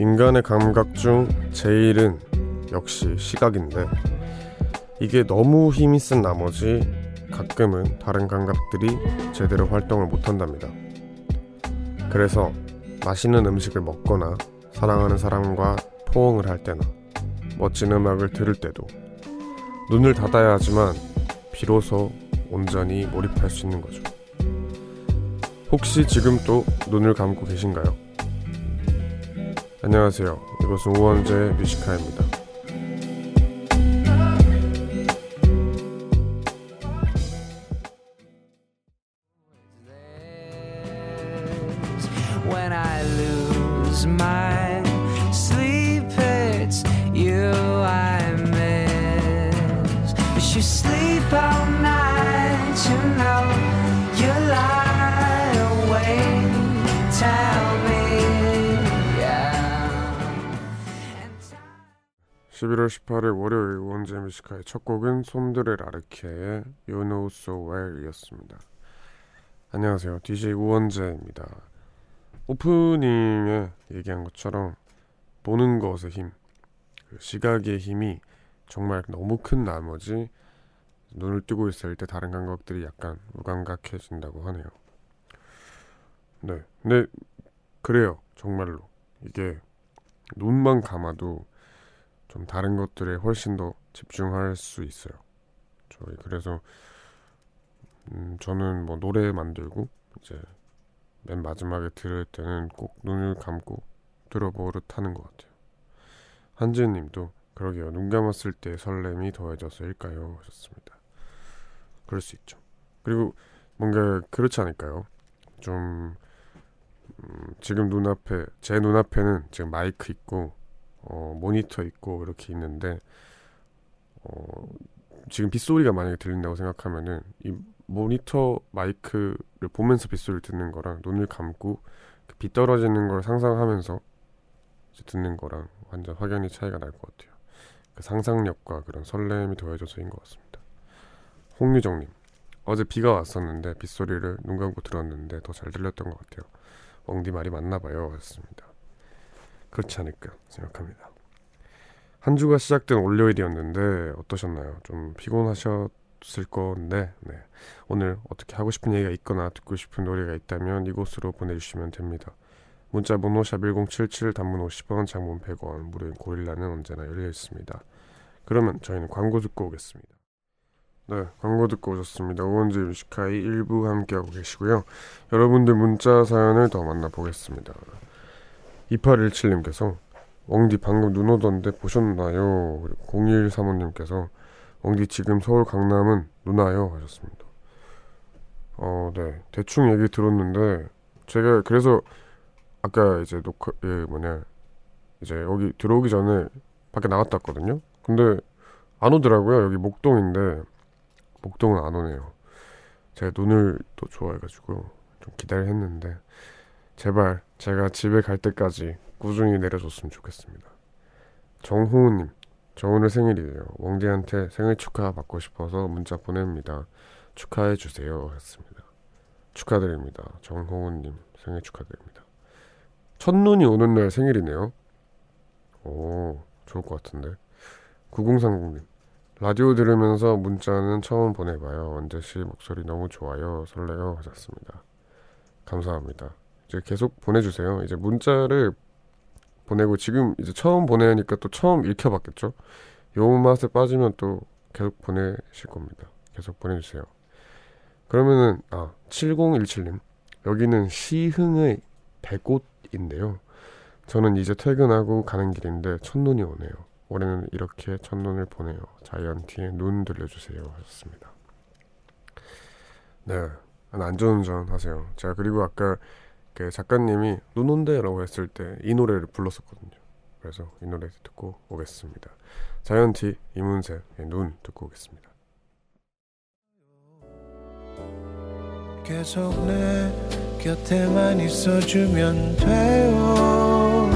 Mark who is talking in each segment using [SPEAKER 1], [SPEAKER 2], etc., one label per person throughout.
[SPEAKER 1] 인간의 감각 중 제일은 역시 시각인데 이게 너무 힘이 센 나머지 가끔은 다른 감각들이 제대로 활동을 못한답니다. 그래서 맛있는 음식을 먹거나 사랑하는 사람과 포옹을 할 때나 멋진 음악을 들을 때도 눈을 닫아야 하지만 비로소 온전히 몰입할 수 있는 거죠. 혹시 지금 또 눈을 감고 계신가요? 안녕하세요. 이곳은 우원재 뮤지카입니다. 11월 18일 월요일 우원재 Music High의 첫 곡은 Sondre Lerche의 You Know So Well 이었습니다. 안녕하세요. DJ 우원재입니다. 오프닝에 얘기한 것처럼 보는 것의 힘, 그 시각의 힘이 정말 너무 큰 나머지 눈을 뜨고 있을 때 다른 감각들이 약간 무감각해진다고 하네요. 네, 근데 그래요. 정말로 이게 눈만 감아도 좀 다른 것들에 훨씬 더 집중할 수 있어요. 저희 그래서 음, 저는 뭐 노래 만들고 이제 맨 마지막에 들을 때는 꼭 눈을 감고 들어버릇하는 것 같아요. 한지님도 그러게요. 눈 감았을 때 설렘이 더해져서일까요? 하셨습니다. 그럴 수 있죠. 그리고 뭔가 그렇지 않을까요? 좀 음, 지금 눈앞에 제 눈앞에는 지금 마이크 있고 어, 모니터 있고 이렇게 있는데 어, 지금 빗소리가 만약에 들린다고 생각하면은 이 모니터 마이크를 보면서 빗소리를 듣는 거랑 눈을 감고 그비 떨어지는 걸 상상하면서 듣는 거랑 완전 확연히 차이가 날 것 같아요. 그 상상력과 그런 설렘이 더해져서인 것 같습니다. 홍유정님 어제 비가 왔었는데 빗소리를 눈 감고 들었는데 더 잘 들렸던 것 같아요. 엉디 말이 맞나 봐요. 하셨습니다. 그렇지 않을까 생각합니다. 한 주가 시작된 월요일이었는데 어떠셨나요? 좀 피곤하셨을 건데 네. 오늘 어떻게 하고 싶은 얘기가 있거나 듣고 싶은 노래가 있다면 이곳으로 보내주시면 됩니다. 문자 번호 샵1077 단문 50원 장문 100원 무료인 고릴라는 언제나 열려 있습니다. 그러면 저희는 광고 듣고 오겠습니다. 네, 광고 듣고 오셨습니다. 오원재 뮤지카이 1부 함께하고 계시고요. 여러분들 문자 사연을 더 만나보겠습니다. 2817님께서 엉디 방금 눈 오던데 보셨나요? 그리고 0135님께서 엉디 지금 서울 강남은 눈 와요 하셨습니다. 어, 네. 대충 얘기 들었는데 제가 그래서 아까 이제 녹화 예 뭐냐 이제 여기 들어오기 전에 밖에 나갔다 왔거든요. 근데 안 오더라고요. 여기 목동인데 목동은 안 오네요. 제가 눈을 또 좋아해가지고 좀 기다려 했는데 제발 제가 집에 갈 때까지 꾸준히 내려줬으면 좋겠습니다. 정호우님, 저 오늘 생일이에요. 웡디한테 생일 축하 받고 싶어서 문자 보냅니다. 축하해 주세요. 했습니다. 축하드립니다. 정호우님 생일 축하드립니다. 첫눈이 오는 날 생일이네요. 오, 좋을 것 같은데. 9030님, 라디오 들으면서 문자는 처음 보내봐요. 언제씨 목소리 너무 좋아요. 설레요. 하셨습니다. 감사합니다. 이제 계속 보내주세요. 이제 문자를 보내고 지금 이제 처음 보내니까 또 처음 읽혀봤겠죠? 요 맛에 빠지면 또 계속 보내실 겁니다. 계속 보내주세요. 그러면은 아 7017님 여기는 시흥의 백옷인데요. 저는 이제 퇴근하고 가는 길인데 첫눈이 오네요. 올해는 이렇게 첫눈을 보내요. 자이언티의 눈 들려주세요 하셨습니다. 네, 안전운전 하세요. 제가 그리고 아까 그 작가님이 눈 온대라고 했을 때 이 노래를 불렀었거든요. 그래서 이 노래 듣고 오겠습니다. 자이언티 이문세의 눈 듣고 오겠습니다.
[SPEAKER 2] 계속 내 곁에만 있어주면 돼요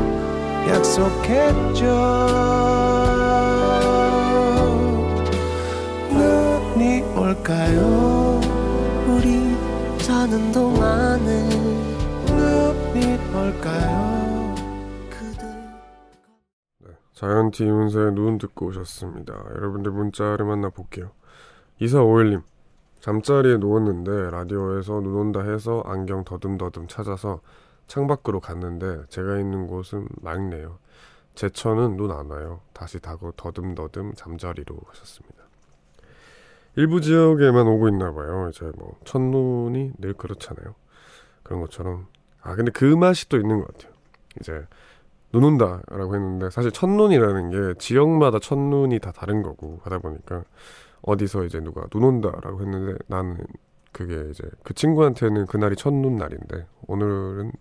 [SPEAKER 2] 약속했죠 눈이 올까요
[SPEAKER 3] 우리
[SPEAKER 2] 올까요
[SPEAKER 3] 그대
[SPEAKER 1] 자이언티 이문세의 눈 듣고 오셨습니다. 여러분들 문자를 만나볼게요. 2451님 잠자리에 누웠는데 라디오에서 눈 온다 해서 안경 더듬더듬 찾아서 창밖으로 갔는데 제가 있는 곳은 맑네요. 제천은 눈 안 와요. 다시 다고 더듬더듬 잠자리로 하셨습니다. 일부 지역에만 오고 있나 봐요. 이제 뭐 첫눈이 늘 그렇잖아요. 그런 것처럼 아 근데 그 맛이 또 있는 것 같아요. 이제 눈 온다라고 했는데 사실 첫눈이라는 게 지역마다 첫눈이 다 다른 거고 하다 보니까 어디서 이제 누가 눈 온다라고 했는데 나는 그게 이제 그 친구한테는 그날이 첫눈 날인데 오늘은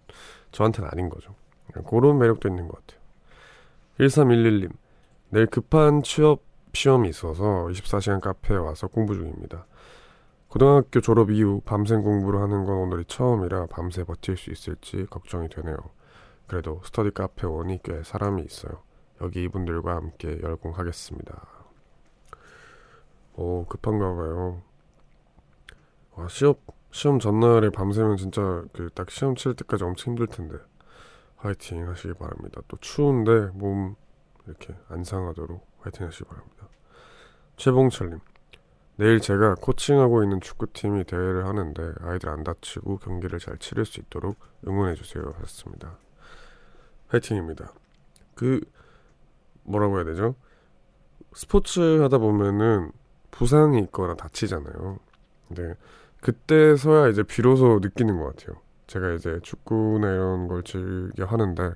[SPEAKER 1] 저한테는 아닌 거죠. 그런 매력도 있는 것 같아요. 1311님 내일 급한 취업 시험이 있어서 24시간 카페에 와서 공부 중입니다. 고등학교 졸업 이후 밤샘 공부를 하는 건 오늘이 처음이라 밤새 버틸 수 있을지 걱정이 되네요. 그래도 스터디 카페 원이 꽤 사람이 있어요. 여기 이분들과 함께 열공하겠습니다. 오, 급한가 봐요. 와, 시험, 시험 전날에 밤새면 진짜 그 딱 시험 칠 때까지 엄청 힘들 텐데. 화이팅 하시기 바랍니다. 또 추운데 몸 이렇게 안 상하도록 화이팅 하시기 바랍니다. 최봉철님. 내일 제가 코칭하고 있는 축구팀이 대회를 하는데 아이들 안 다치고 경기를 잘 치를 수 있도록 응원해 주세요. 하셨습니다. 화이팅입니다. 그, 뭐라고 해야 되죠? 스포츠 하다 보면은 부상이 있거나 다치잖아요. 근데 그때서야 이제 비로소 느끼는 것 같아요. 제가 이제 축구나 이런 걸 즐겨 하는데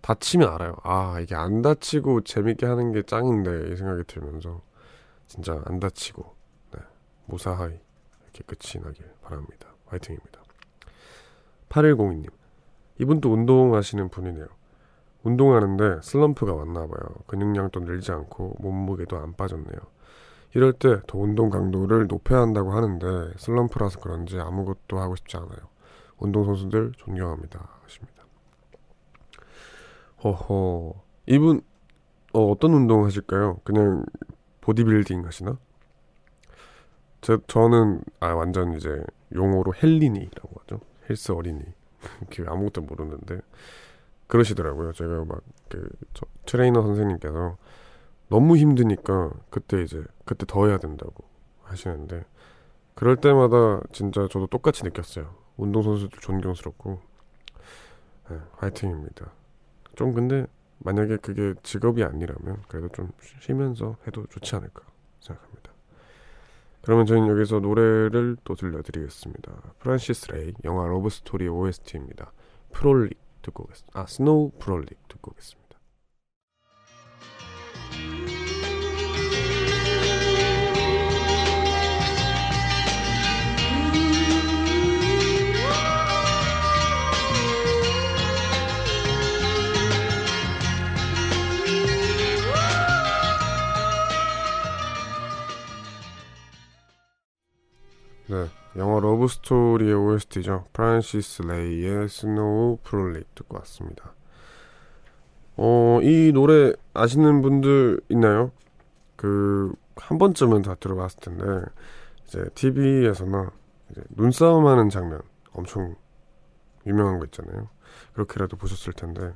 [SPEAKER 1] 다치면 알아요. 아 이게 안 다치고 재밌게 하는 게 짱인데 이 생각이 들면서 진짜 안 다치고 네, 무사하이 이렇게 끝이 나길 바랍니다. 화이팅입니다. 8102님 이분도 운동하시는 분이네요. 운동하는데 슬럼프가 왔나 봐요. 근육량도 늘지 않고 몸무게도 안 빠졌네요. 이럴 때 더 운동 강도를 높여야 한다고 하는데 슬럼프라서 그런지 아무것도 하고 싶지 않아요. 운동 선수들 존경합니다. 하십니다. 허허. 이분, 어, 어떤 운동 하실까요? 그냥 보디빌딩 하시나? 저, 저는, 아, 완전 이제 용어로 헬린이라고 하죠. 헬스 어린이. 그 아무것도 모르는데. 그러시더라고요. 제가 막, 그, 트레이너 선생님께서 너무 힘드니까 그때 이제, 그때 더 해야 된다고 하시는데, 그럴 때마다 진짜 저도 똑같이 느꼈어요. 운동선수들 존경스럽고 네, 화이팅입니다. 좀 근데 만약에 그게 직업이 아니라면 그래도 좀 쉬면서 해도 좋지 않을까 생각합니다. 그러면 저희는 여기서 노래를 또 들려드리겠습니다. 프란시스 레이 영화 Love Story OST입니다. Frolic 듣고 오겠습니다. 아 Snow Frolic 듣고 오겠습니다. 네, 영화 Love Story의 OST죠. 프란시스 레이의 Snow Frolic 듣고 왔습니다. 어, 이 노래 아시는 분들 있나요? 그 한 번쯤은 다 들어봤을 텐데 이제 TV에서나 이제 눈싸움하는 장면 엄청 유명한 거 있잖아요. 그렇게라도 보셨을 텐데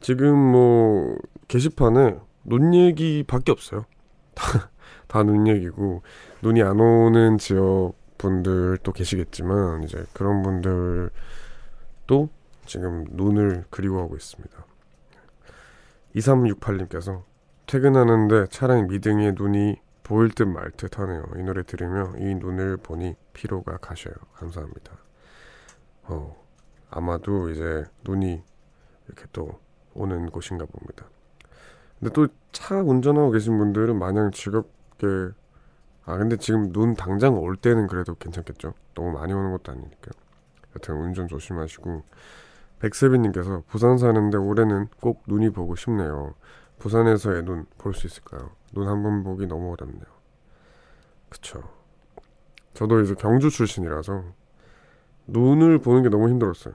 [SPEAKER 1] 지금 뭐 게시판에 눈 얘기밖에 없어요. 다 눈 얘기고 눈이 안 오는 지역 분들도 계시겠지만 이제 그런 분들도 지금 눈을 그리워하고 있습니다. 2368님께서 퇴근하는데 차량 미등에 눈이 보일 듯 말 듯 하네요. 이 노래 들으며 이 눈을 보니 피로가 가셔요. 감사합니다. 어, 아마도 이제 눈이 이렇게 또 오는 곳인가 봅니다. 근데 또 차 운전하고 계신 분들은 마냥 즐겁게 아 근데 지금 눈 당장 올 때는 그래도 괜찮겠죠. 너무 많이 오는 것도 아니니까. 여튼 운전 조심하시고 백세빈님께서 부산 사는데 올해는 꼭 눈이 보고 싶네요. 부산에서의 눈 볼 수 있을까요? 눈 한 번 보기 너무 어렵네요. 그쵸. 저도 이제 경주 출신이라서 눈을 보는 게 너무 힘들었어요.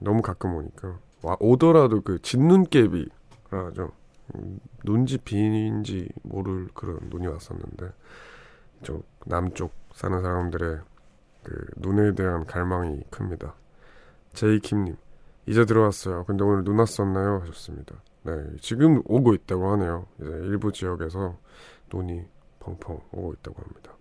[SPEAKER 1] 너무 가끔 오니까 와 오더라도 그 진눈깨비라 하죠. 음, 눈지 비인지 모를 그런 눈이 왔었는데 이 쪽 남쪽 사는 사람들의 그 눈에 대한 갈망이 큽니다. 제이킴님 이제 들어왔어요. 근데 오늘 눈 왔었나요? 하셨습니다. 네, 지금 오고 있다고 하네요. 이제 일부 지역에서 눈이 펑펑 오고 있다고 합니다.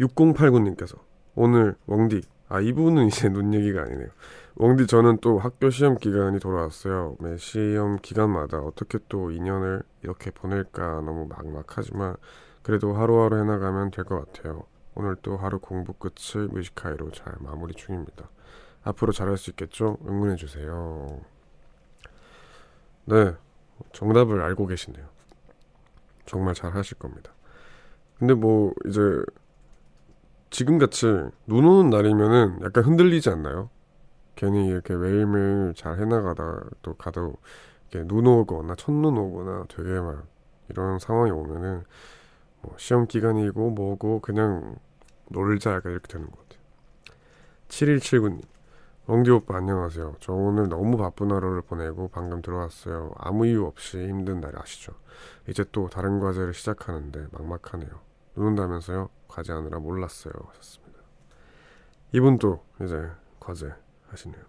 [SPEAKER 1] 6089님께서 오늘 웡디 아 이분은 이제 눈 얘기가 아니네요. 웡디 저는 또 학교 시험 기간이 돌아왔어요. 매 시험 기간마다 어떻게 또 2년을 이렇게 보낼까 너무 막막하지만 그래도 하루하루 해나가면 될 것 같아요. 오늘 또 하루 공부 끝을 뮤지카이로 잘 마무리 중입니다. 앞으로 잘할 수 있겠죠? 응원해 주세요. 네, 정답을 알고 계시네요. 정말 잘 하실 겁니다. 근데 뭐 이제 지금 같이 눈 오는 날이면은 약간 흔들리지 않나요? 괜히 이렇게 매일매일 잘 해나가다 또 가도 이렇게 눈 오거나 첫눈 오거나 되게 막 이런 상황이 오면은 뭐 시험 기간이고 뭐고 그냥 놀자 약간 이렇게 되는 것 같아요. 7179님 엉디 오빠 안녕하세요. 저 오늘 너무 바쁜 하루를 보내고 방금 들어왔어요. 아무 이유 없이 힘든 날 아시죠? 이제 또 다른 과제를 시작하는데 막막하네요. 눈 온다면서요? 과제 하느라 몰랐어요. 하셨습니다. 이분도 이제 과제 하시네요.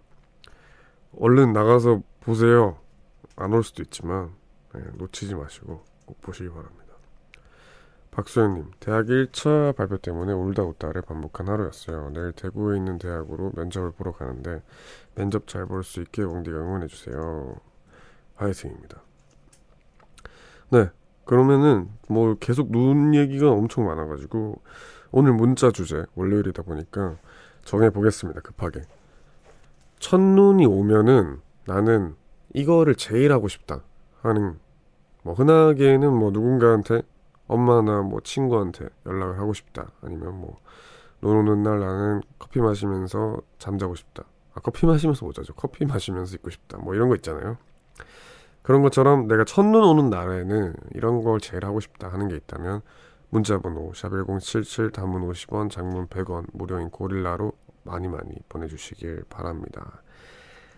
[SPEAKER 1] 얼른 나가서 보세요. 안 올 수도 있지만 네, 놓치지 마시고 꼭 보시기 바랍니다. 박소영님, 대학 1차 발표 때문에 울다 웃다를 반복한 하루였어요. 내일 대구에 있는 대학으로 면접을 보러 가는데 면접 잘 볼 수 있게 옹디가 응원해주세요. 화이팅입니다. 네, 그러면은 뭐 계속 눈 얘기가 엄청 많아가지고 오늘 문자 주제 월요일이다 보니까 정해 보겠습니다. 급하게 첫눈이 오면은 나는 이거를 제일 하고 싶다 하는 뭐 흔하게는 뭐 누군가한테 엄마나 뭐 친구한테 연락을 하고 싶다. 아니면 뭐, 눈 오는 날 나는 커피 마시면서 잠자고 싶다. 아, 커피 마시면서 못 자죠. 커피 마시면서 있고 싶다. 뭐 이런 거 있잖아요. 그런 것처럼 내가 첫눈 오는 날에는 이런 걸 제일 하고 싶다 하는 게 있다면 문자번호 샵1077 단문 50원 장문 100원 무료인 고릴라로 많이 많이 보내주시길 바랍니다.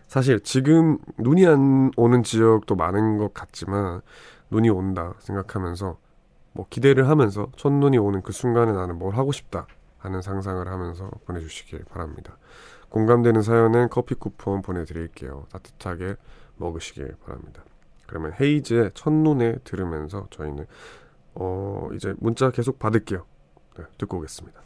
[SPEAKER 1] 사실 지금 눈이 안 오는 지역도 많은 것 같지만 눈이 온다 생각하면서 뭐 기대를 하면서 첫눈이 오는 그 순간에 나는 뭘 하고 싶다 하는 상상을 하면서 보내주시길 바랍니다. 공감되는 사연은 커피 쿠폰 보내드릴게요. 따뜻하게 먹으시길 바랍니다. 그러면 헤이즈의 첫눈에 들으면서 저희는 어 이제 문자 계속 받을게요. 네, 듣고 오겠습니다.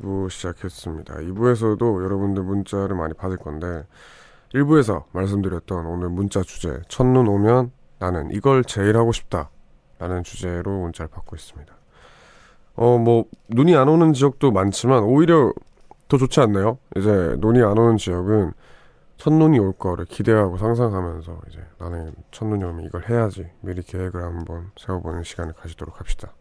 [SPEAKER 1] 2부 시작했습니다. 2부에서도 여러분들 문자를 많이 받을 건데 1부에서 말씀드렸던 오늘 문자 주제 첫눈 오면 나는 이걸 제일 하고 싶다 라는 주제로 문자를 받고 있습니다. 어 뭐 눈이 안 오는 지역도 많지만 오히려 더 좋지 않나요? 이제 눈이 안 오는 지역은 첫눈이 올 거를 기대하고 상상하면서 이제 나는 첫눈이 오면 이걸 해야지 미리 계획을 한번 세워보는 시간을 가지도록 합시다.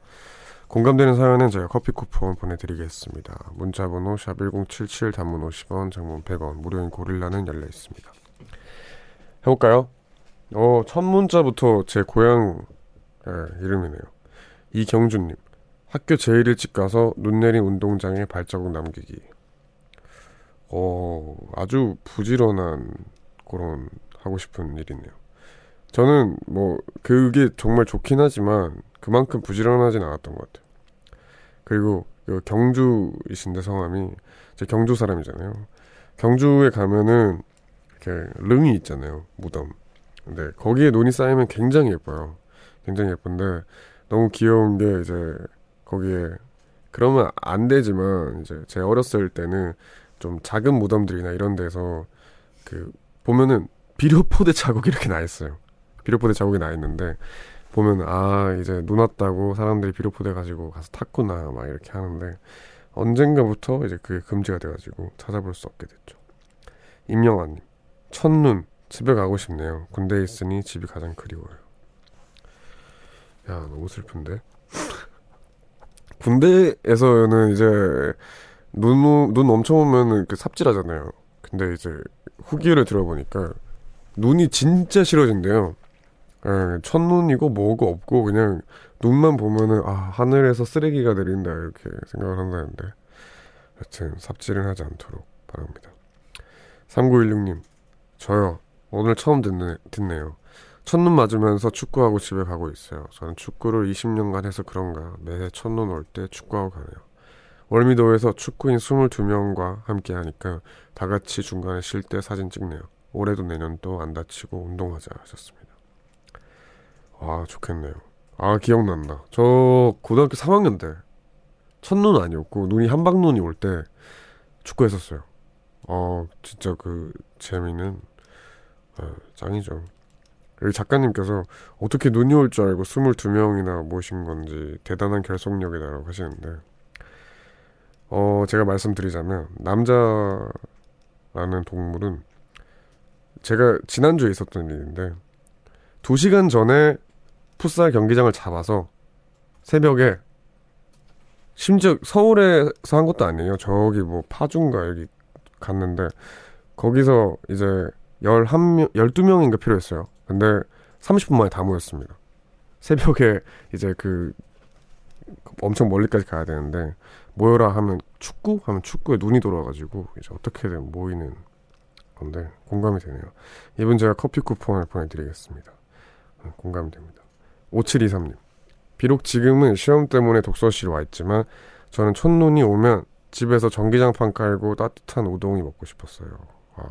[SPEAKER 1] 공감되는 사연은 제가 커피 쿠폰 보내드리겠습니다. 문자번호 샵1077 단문 50원 장문 100원 무료인 고릴라는 열려 있습니다. 해볼까요? 어, 첫 문자부터 제 고향 예, 이름이네요. 이경준님 학교 제일 일찍 가서 눈 내린 운동장에 발자국 남기기 어, 아주 부지런한 그런 하고 싶은 일이네요. 저는 뭐 그게 정말 좋긴 하지만 그만큼 부지런하진 않았던 것 같아요. 그리고 그 경주이신데 성함이 제 경주 사람이잖아요. 경주에 가면은 이렇게 릉이 있잖아요. 무덤. 근데 거기에 눈이 쌓이면 굉장히 예뻐요. 굉장히 예쁜데 너무 귀여운 게 이제 거기에 그러면 안 되지만 이제 제 어렸을 때는 좀 작은 무덤들이나 이런 데서 그 보면은 비료포대 자국이 이렇게 나 있어요. 비료포대 자국이 나 있는데 보면 아 이제 눈 왔다고 사람들이 비료포대 가지고 가서 탔구나 막 이렇게 하는데 언젠가부터 이제 그게 금지가 돼가지고 찾아볼 수 없게 됐죠. 임영아님 첫눈 집에 가고 싶네요. 군대에 있으니 집이 가장 그리워요. 야 너무 슬픈데. 군대에서는 이제 눈, 눈 엄청 오면은 그 삽질하잖아요. 근데 이제 후기를 들어보니까 눈이 진짜 싫어진대요. 예, 첫눈이고 뭐고 없고 그냥 눈만 보면은 아 하늘에서 쓰레기가 내린다 이렇게 생각을 한다는데 여튼 삽질은 하지 않도록 바랍니다. 3916님 저요 오늘 처음 듣네, 듣네요. 첫눈 맞으면서 축구하고 집에 가고 있어요. 저는 축구를 20년간 해서 그런가 매해 첫눈 올 때 축구하고 가네요. 월미도에서 축구인 22명과 함께 하니까 다 같이 중간에 쉴 때 사진 찍네요. 올해도 내년도 안 다치고 운동하자 하셨습니다. 아 좋겠네요. 아 기억난다. 저 고등학교 3학년 때 첫눈 아니었고 눈이 한방눈이 올 때 축구했었어요. 어 진짜 그 재미는 아, 짱이죠. 여기 작가님께서 어떻게 눈이 올 줄 알고 22명이나 모신 건지 대단한 결속력이다라고 하시는데 어 제가 말씀드리자면 남자라는 동물은 제가 지난주에 있었던 일인데 2시간 전에 풋살 경기장을 잡아서 새벽에 심지어 서울에서 한 것도 아니에요. 저기 뭐 파주인가 여기 갔는데 거기서 이제 11명, 12명인가 필요했어요. 근데 30분 만에 다 모였습니다. 새벽에 이제 그 엄청 멀리까지 가야 되는데 모여라 하면 축구? 하면 축구에 눈이 돌아가지고 이제 어떻게든 모이는 건데 공감이 되네요. 이분 제가 커피 쿠폰을 보내드리겠습니다. 음, 공감이 됩니다. 5723님. 비록 지금은 시험 때문에 독서실 와 있지만 저는 첫눈이 오면 집에서 전기장판 깔고 따뜻한 우동이 먹고 싶었어요. 아,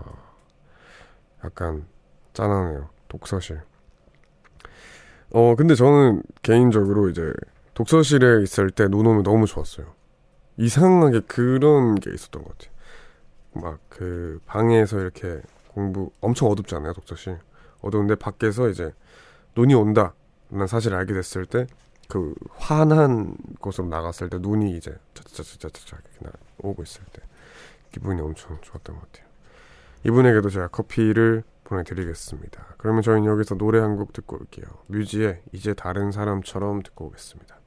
[SPEAKER 1] 약간 짠하네요. 독서실. 어, 근데 저는 개인적으로 이제 독서실에 있을 때 눈 오면 너무 좋았어요. 이상하게 그런 게 있었던 것 같아요. 막 그 방에서 이렇게 공부 엄청 어둡잖아요, 독서실. 어두운데 밖에서 이제 눈이 온다. 난 사실 알게 됐을 때 그 환한 곳으로 나갔을 때 눈이 이제 차차차차차 이렇게 오고 있을 때 기분이 엄청 좋았던 것 같아요. 이분에게도 제가 커피를 보내드리겠습니다. 그러면 저희는 여기서 노래 한 곡 듣고 올게요. 뮤지의 이제 다른 사람처럼 듣고 오겠습니다.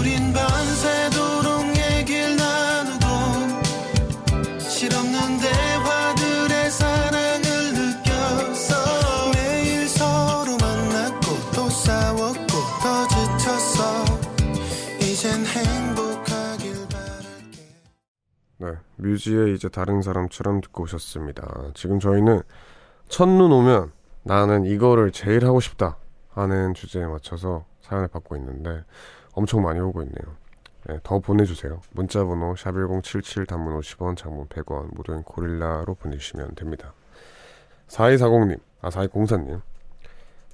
[SPEAKER 2] 우린 밤새
[SPEAKER 1] 뮤지의 이제 다른 사람처럼 듣고 오셨습니다. 지금 저희는 첫눈 오면 나는 이거를 제일 하고 싶다 하는 주제에 맞춰서 사연을 받고 있는데 엄청 많이 오고 있네요. 네, 더 보내주세요. 문자번호 샵1077 단문 50원 장문 100원 무료인 고릴라로 보내주시면 됩니다. 4240님, 아 4204님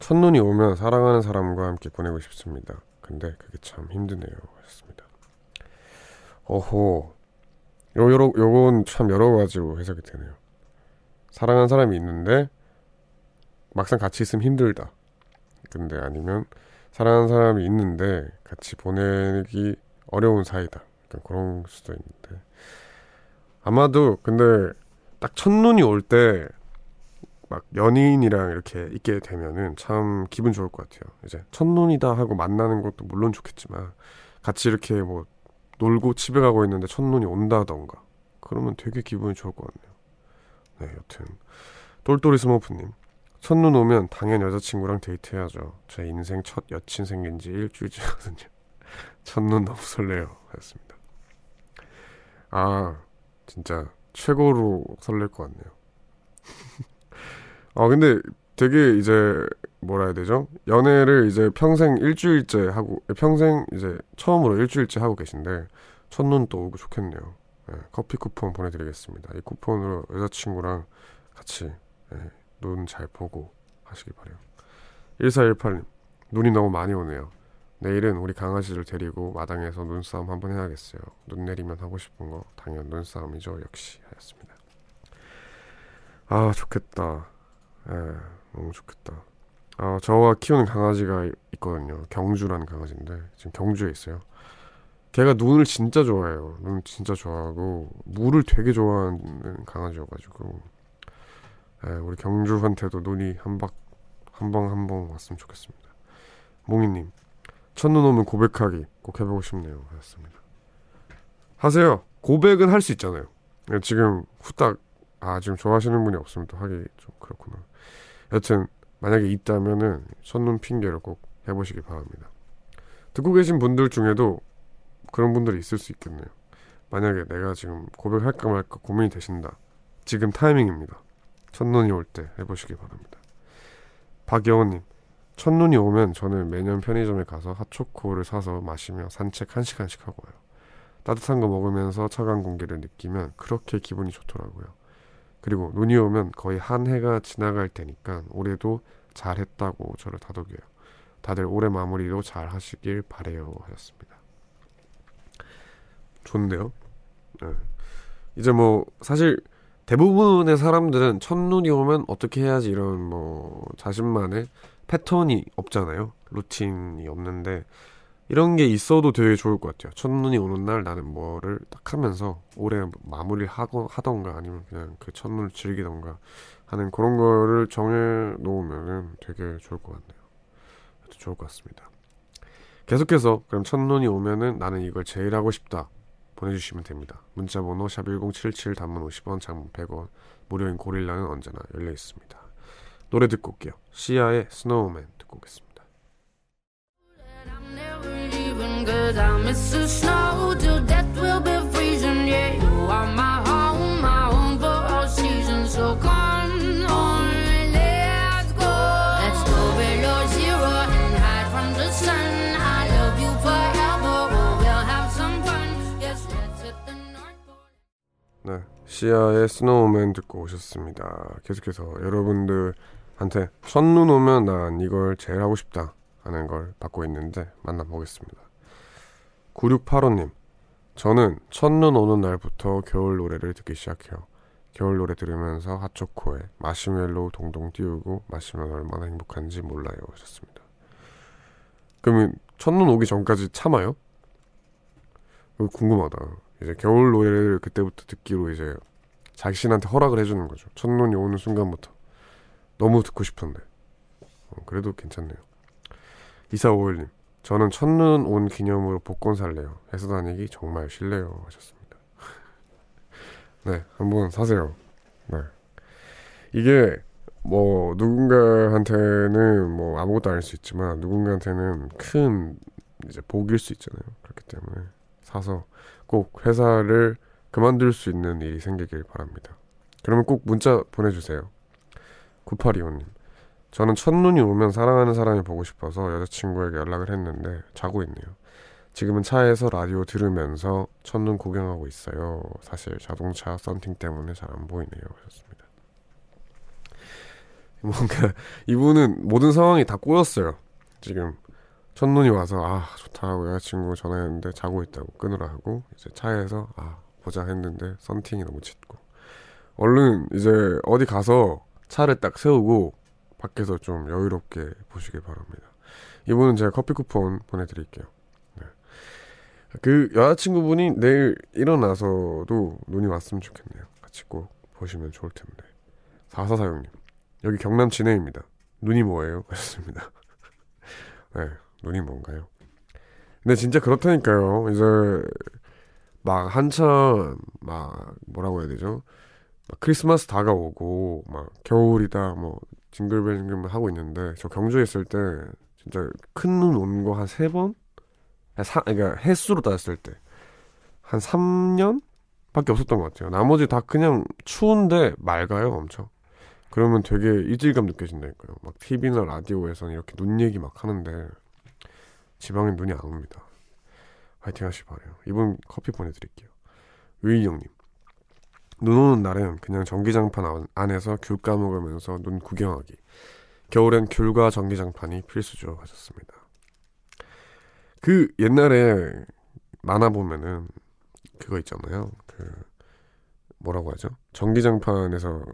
[SPEAKER 1] 첫눈이 오면 사랑하는 사람과 함께 보내고 싶습니다. 근데 그게 참 힘드네요 하셨습니다. 어호 요, 요러, 요건 참 여러 가지로 해석이 되네요. 사랑하는 사람이 있는데 막상 같이 있으면 힘들다. 근데 아니면 사랑하는 사람이 있는데 같이 보내기 어려운 사이다. 약간 그런 수도 있는데 아마도 근데 딱 첫눈이 올 때 막 연인이랑 이렇게 있게 되면은 참 기분 좋을 것 같아요. 이제 첫눈이다 하고 만나는 것도 물론 좋겠지만 같이 이렇게 뭐 놀고 집에 가고 있는데 첫눈이 온다던가 그러면 되게 기분이 좋을 것 같네요. 네, 여튼 똘똘이 스머프님 첫눈 오면 당연 여자친구랑 데이트해야죠. 제 인생 첫 여친 생긴 지 일주일째거든요. 첫눈 너무 설레요. 하였습니다. 아 진짜 최고로 설렐 것 같네요. 아 근데 되게 이제 뭐라 해야 되죠? 연애를 이제 평생 일주일째 하고 평생 이제 처음으로 일주일째 하고 계신데 첫눈 또 오고 좋겠네요. 네, 커피 쿠폰 보내드리겠습니다. 이 쿠폰으로 여자친구랑 같이 네, 눈잘 보고 하시길 바래요. 1418님 눈이 너무 많이 오네요. 내일은 우리 강아지를 데리고 마당에서 눈싸움 한번 해야겠어요. 눈 내리면 하고 싶은 거 당연 눈싸움이죠. 역시 하였습니다. 아 좋겠다. 예, 너무 좋겠다. 아 저와 키우는 강아지가 있거든요. 경주라는 강아지인데 지금 경주에 있어요. 걔가 눈을 진짜 좋아해요. 눈 진짜 좋아하고 물을 되게 좋아하는 강아지여가지고 예, 우리 경주한테도 눈이 한박 한방 한 방 왔으면 좋겠습니다. 몽이님 첫눈 오면 고백하기 꼭 해보고 싶네요. 하셨습니다. 하세요. 고백은 할 수 있잖아요. 예, 지금 후딱 아 지금 좋아하시는 분이 없으면 또 하기 좀 그렇구나. 여튼 만약에 있다면은 첫눈 핑계를 꼭 해보시기 바랍니다. 듣고 계신 분들 중에도 그런 분들이 있을 수 있겠네요. 만약에 내가 지금 고백할까 말까 고민이 되신다. 지금 타이밍입니다. 첫눈이 올 때 해보시기 바랍니다. 박여원님, 첫눈이 오면 저는 매년 편의점에 가서 핫초코를 사서 마시며 산책 한 시간씩 하고 와요. 따뜻한 거 먹으면서 차가운 공기를 느끼면 그렇게 기분이 좋더라고요. 그리고 눈이 오면 거의 한 해가 지나갈 테니까 올해도 잘했다고 저를 다독여요. 다들 올해 마무리도 잘 하시길 바래요 하셨습니다. 좋은데요? 네. 이제 뭐 사실 대부분의 사람들은 첫눈이 오면 어떻게 해야지 이런 뭐 자신만의 패턴이 없잖아요. 루틴이 없는데 이런 게 있어도 되게 좋을 것 같아요. 첫눈이 오는 날 나는 뭐를 딱 하면서 올해 마무리를 하거, 하던가 아니면 그냥 그 첫눈을 즐기던가 하는 그런 거를 정해 놓으면은 되게 좋을 것 같네요. 좋을 것 같습니다. 계속해서 그럼 첫눈이 오면은 나는 이걸 제일 하고 싶다. 보내주시면 됩니다. 문자 번호 샵 1077 단문 50원 장문 100원 무료인 고릴라는 언제나 열려 있습니다. 노래 듣고 올게요. 시아의 Snowman 듣고 오겠습니다.
[SPEAKER 4] I miss the snow till death will be freezing. Yeah, you are my home, my home for all seasons. So come on, let's go. Let's go below zero and hide from the sun. I love you forever. Oh, we'll have some fun. Yes, let's hit the North Pole.
[SPEAKER 1] 네, 시아의 스노우맨 듣고 오셨습니다. 계속해서 여러분들 한테 첫눈 오면 난 이걸 제일 하고 싶다 하는 걸 받고 있는데 만나보겠습니다. 9685님, 저는 첫눈 오는 날부터 겨울 노래를 듣기 시작해요. 겨울 노래 들으면서 핫초코에 마시멜로우 동동 띄우고 마시면 얼마나 행복한지 몰라요 하셨습니다. 그러면 첫눈 오기 전까지 참아요? 궁금하다. 이제 겨울 노래를 그때부터 듣기로 이제 자신한테 허락을 해주는 거죠. 첫눈이 오는 순간부터 너무 듣고 싶은데 어, 그래도 괜찮네요. 2451님 저는 첫눈 온 기념으로 복권 살래요. 회사 다니기 정말 싫네요 하셨습니다. 네 한번 사세요. 네 이게 뭐 누군가한테는 뭐 아무것도 아닐 수 있지만 누군가한테는 큰 이제 복일 수 있잖아요. 그렇기 때문에 사서 꼭 회사를 그만둘 수 있는 일이 생기길 바랍니다. 그러면 꼭 문자 보내주세요. 9825님. 저는 첫눈이 오면 사랑하는 사람이 보고 싶어서 여자친구에게 연락을 했는데 자고 있네요. 지금은 차에서 라디오 들으면서 첫눈 구경하고 있어요. 사실 자동차 썬팅 때문에 잘 안 보이네요. 하셨습니다. 뭔가 이분은 모든 상황이 다 꼬였어요. 지금 첫눈이 와서 아 좋다고 여자친구 전화했는데 자고 있다고 끊으라 하고 이제 차에서 아 보자 했는데 썬팅이 너무 짙고 얼른 이제 어디 가서 차를 딱 세우고 밖에서 좀 여유롭게 보시길 바랍니다. 이분은 제가 커피 쿠폰 보내드릴게요. 네. 그 여자친구분이 내일 일어나서도 눈이 왔으면 좋겠네요. 같이 꼭 보시면 좋을 텐데. 4446님 여기 경남 진해입니다. 눈이 뭐예요? 하셨습니다. 네, 눈이 뭔가요? 근데 진짜 그렇다니까요. 이제 막 한참 막 뭐라고 해야 되죠? 막 크리스마스 다가오고 막 겨울이다 뭐 징글벨징글 하고 있는데 저 경주에 있을 때 진짜 큰 눈 온 거 한 세 번? 사, 그러니까 횟수로 따졌을 때 한 3년? 밖에 없었던 것 같아요. 나머지 다 그냥 추운데 맑아요, 엄청. 그러면 되게 이질감 느껴진다니까요. 막 TV나 라디오에서는 이렇게 눈 얘기 막 하는데 지방엔 눈이 안 옵니다. 화이팅 하시기 바래요. 이분 커피 보내드릴게요. 의인 형님. 눈 오는 날엔 그냥 전기장판 안- 안에서 귤 까먹으면서 눈 구경하기. 겨울엔 귤과 전기장판이 필수죠. 하셨습니다. 그 옛날에 만화 보면은 그거 있잖아요. 그 뭐라고 하죠? 전기장판에서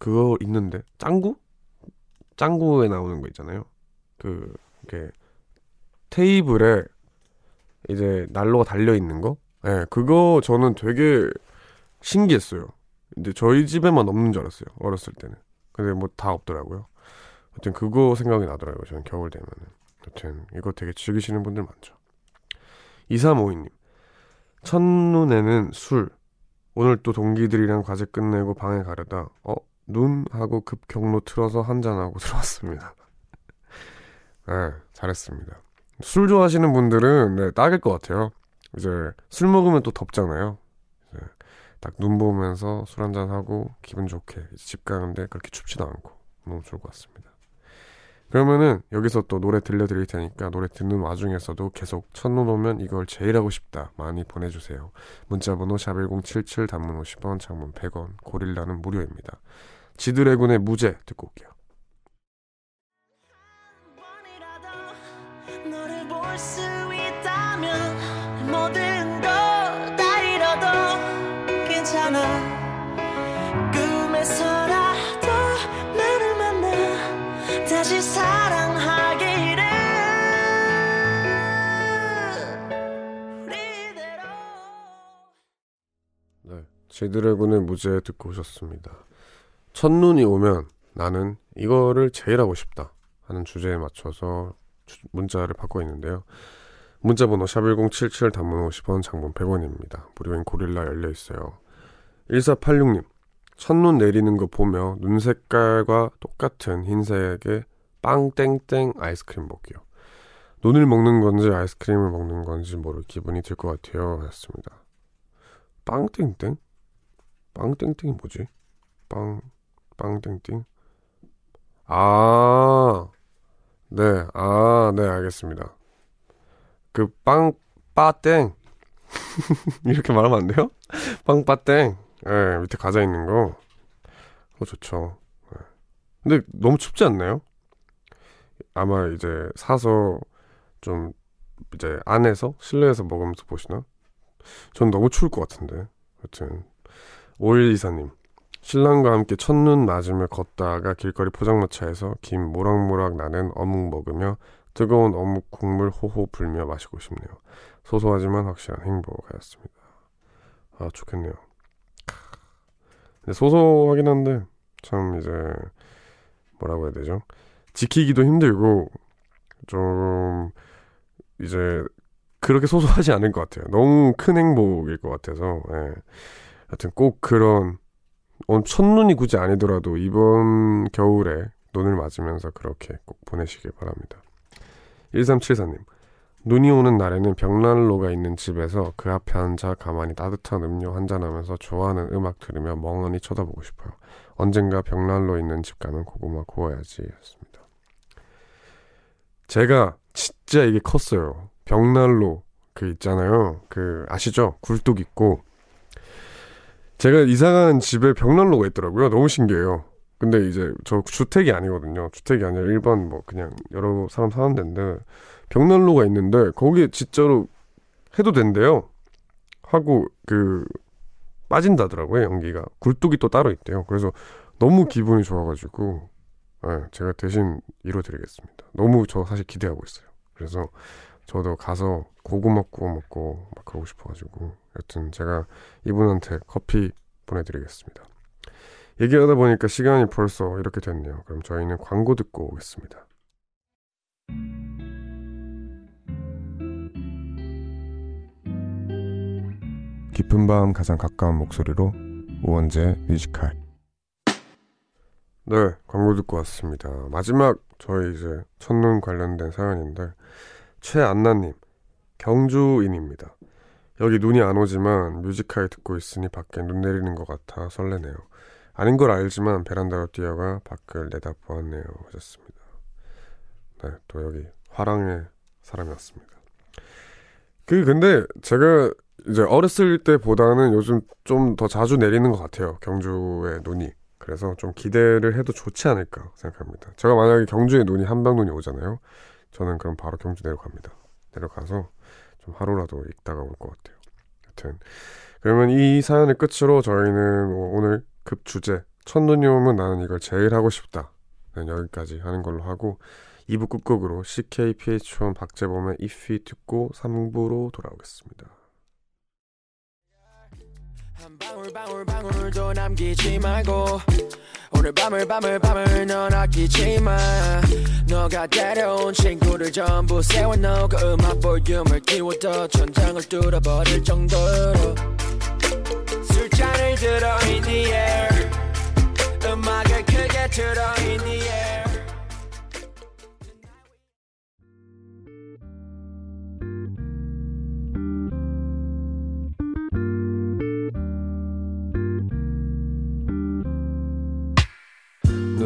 [SPEAKER 1] 그거 있는데 짱구? 짱구에 나오는 거 있잖아요. 그 이렇게 테이블에 이제 난로가 달려 있는 거. 예, 그거 저는 되게 신기했어요. 이제 저희 집에만 없는 줄 알았어요. 어렸을 때는. 근데 뭐 다 없더라고요. 하여튼 그거 생각이 나더라고요. 저는 겨울 되면은. 하여튼 이거 되게 즐기시는 분들 많죠. 2352님. 첫눈에는 술. 오늘 또 동기들이랑 과제 끝내고 방에 가려다 어? 눈? 하고 급 경로 틀어서 한잔하고 들어왔습니다. 네, 잘했습니다. 술 좋아하시는 분들은 네, 딱일 것 같아요. 이제 술 먹으면 또 덥잖아요. 딱 눈 보면서 술 한잔 하고 기분 좋게 집 가는데 그렇게 춥지도 않고 너무 좋을 것 같습니다. 그러면은 여기서 또 노래 들려드릴 테니까 노래 듣는 와중에서도 계속 첫눈 오면 이걸 제일 하고 싶다 많이 보내주세요. 문자번호 샵1077 단문 50원 장문 100원 고릴라는 무료입니다. 지드래곤의 무죄 듣고 올게요. 네, 지드래곤의 무죄 듣고 오셨습니다. 첫눈이 오면 나는 이거를 제일 하고 싶다 하는 주제에 맞춰서 주- 문자를 받고 있는데요. 문자 번호 샵1077 단문 50원 장문 100원입니다. 무료인 고릴라 열려 있어요. 1486님 첫눈 내리는 거 보며 눈 색깔과 똑같은 흰색의 빵땡땡 아이스크림 먹기요. 눈을 먹는 건지 아이스크림을 먹는 건지 모를 기분이 들 것 같아요. 하셨습니다. 빵땡땡? 빵땡땡이 뭐지? 빵, 빵땡땡? 아, 네, 아, 네, 알겠습니다. 그 빵, 빠땡. 이렇게 말하면 안 돼요? 빵, 빠땡. 예, 밑에 과자 있는 거. 그거 좋죠. 예. 근데 너무 춥지 않나요? 아마 이제 사서 좀 이제 안에서 실내에서 먹으면서 보시나? 전 너무 추울 것 같은데. 하여튼 5124님 신랑과 함께 첫눈 맞으며 걷다가 길거리 포장마차에서 김 모락모락 나는 어묵 먹으며 뜨거운 어묵 국물 호호 불며 마시고 싶네요. 소소하지만 확실한 행복하였습니다. 아 좋겠네요. 크. 근데 소소하긴 한데 참 이제 뭐라고 해야 되죠? 지키기도 힘들고 좀 이제 그렇게 소소하지 않을 것 같아요. 너무 큰 행복일 것 같아서, 예. 하여튼 꼭 그런, 첫눈이 굳이 아니더라도 이번 겨울에 눈을 맞으면서 그렇게 꼭 보내시길 바랍니다. 1374님, 눈이 오는 날에는 벽난로가 있는 집에서 그 앞에 앉아 가만히 따뜻한 음료 한잔하면서 좋아하는 음악 들으며 멍하니 쳐다보고 싶어요. 언젠가 벽난로 있는 집 가면 고구마 구워야지 했습니다. 제가 진짜 이게 컸어요. 벽난로 그 있잖아요. 그 아시죠? 굴뚝 있고 제가 이사간 집에 벽난로가 있더라고요. 너무 신기해요. 근데 이제 저 주택이 아니거든요. 주택이 아니라 일반 뭐 그냥 여러 사람 사는 데인데 벽난로가 있는데 거기에 진짜로 해도 된대요. 하고 그 빠진다더라고요 연기가 굴뚝이 또 따로 있대요. 그래서 너무 기분이 좋아가지고 예, 제가 대신 이뤄드리겠습니다. 너무 저 사실 기대하고 있어요. 그래서 저도 가서 고구마 구워 먹고 막 그러고 싶어가지고 여튼 제가 이분한테 커피 보내드리겠습니다. 얘기하다 보니까 시간이 벌써 이렇게 됐네요. 그럼 저희는 광고 듣고 오겠습니다. 깊은 밤 가장 가까운 목소리로 우원재 Music High 네 광고 듣고 왔습니다 마지막 저희 이제 첫눈 관련된 사연인데 최안나님 경주인입니다 여기 눈이 안 오지만 Music High 듣고 있으니 밖에 눈 내리는 것 같아 설레네요 아닌 걸 알지만 베란다로 뛰어가 밖을 내다보았네요 하셨습니다 네 또 여기 화랑의 사람이 왔습니다 그 근데 제가 이제 어렸을 때보다는 요즘 좀 더 자주 내리는 것 같아요. 경주의 눈이. 그래서 좀 기대를 해도 좋지 않을까 생각합니다. 제가 만약에 경주에 눈이 한방 눈이 오잖아요. 저는 그럼 바로 경주 내려갑니다. 내려가서 좀 하루라도 있다가 올 것 같아요. 여튼 그러면 이 사연을 끝으로 저희는 뭐 오늘 급 주제 첫눈이 오면 나는 이걸 제일 하고 싶다. 네, 여기까지 하는 걸로 하고 2부 끝곡으로 CKPH1 박재범의 If 듣고 3부로 돌아오겠습니다.
[SPEAKER 2] 한 방울 방울 방울도 남기지 말고. 오늘 밤을 밤을 밤을 넌 아끼지 마. 너가 데려온 친구를 전부 세워놓고 음악 볼륨을 키워도 천장을 뚫어버릴 정도로. 술잔을 들어 in the air 음악을 크게 틀어 in the air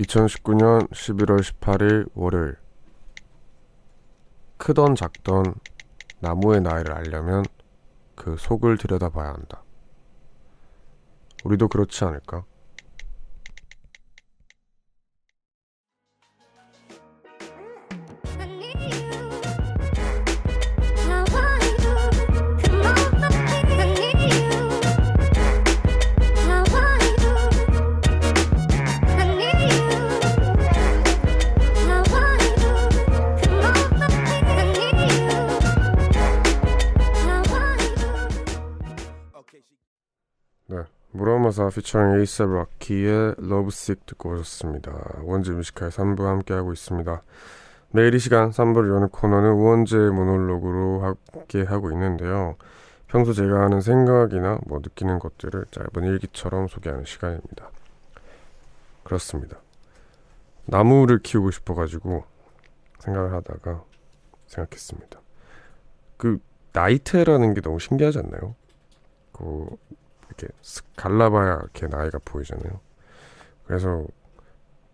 [SPEAKER 1] 2019년 11월 18일 월요일 크던 작던 나무의 나이를 알려면 그 속을 들여다봐야 한다. 우리도 그렇지 않을까? Mura Masa 피처링 A$AP Rocky의 Lovesick 듣고 오셨습니다. 우원재 Music High 3부 함께하고 있습니다. 매일 이 시간 3부를 여는 코너는 우원재 모놀로그로 함께 하고 있는데요. 평소 제가 하는 생각이나 뭐 느끼는 것들을 짧은 일기처럼 소개하는 시간입니다. 그렇습니다. 나무를 키우고 싶어가지고 생각을 하다가 생각했습니다. 그 나이테라는 게 너무 신기하지 않나요? 그 이렇게 슥 갈라봐야 이렇게 나이가 보이잖아요. 그래서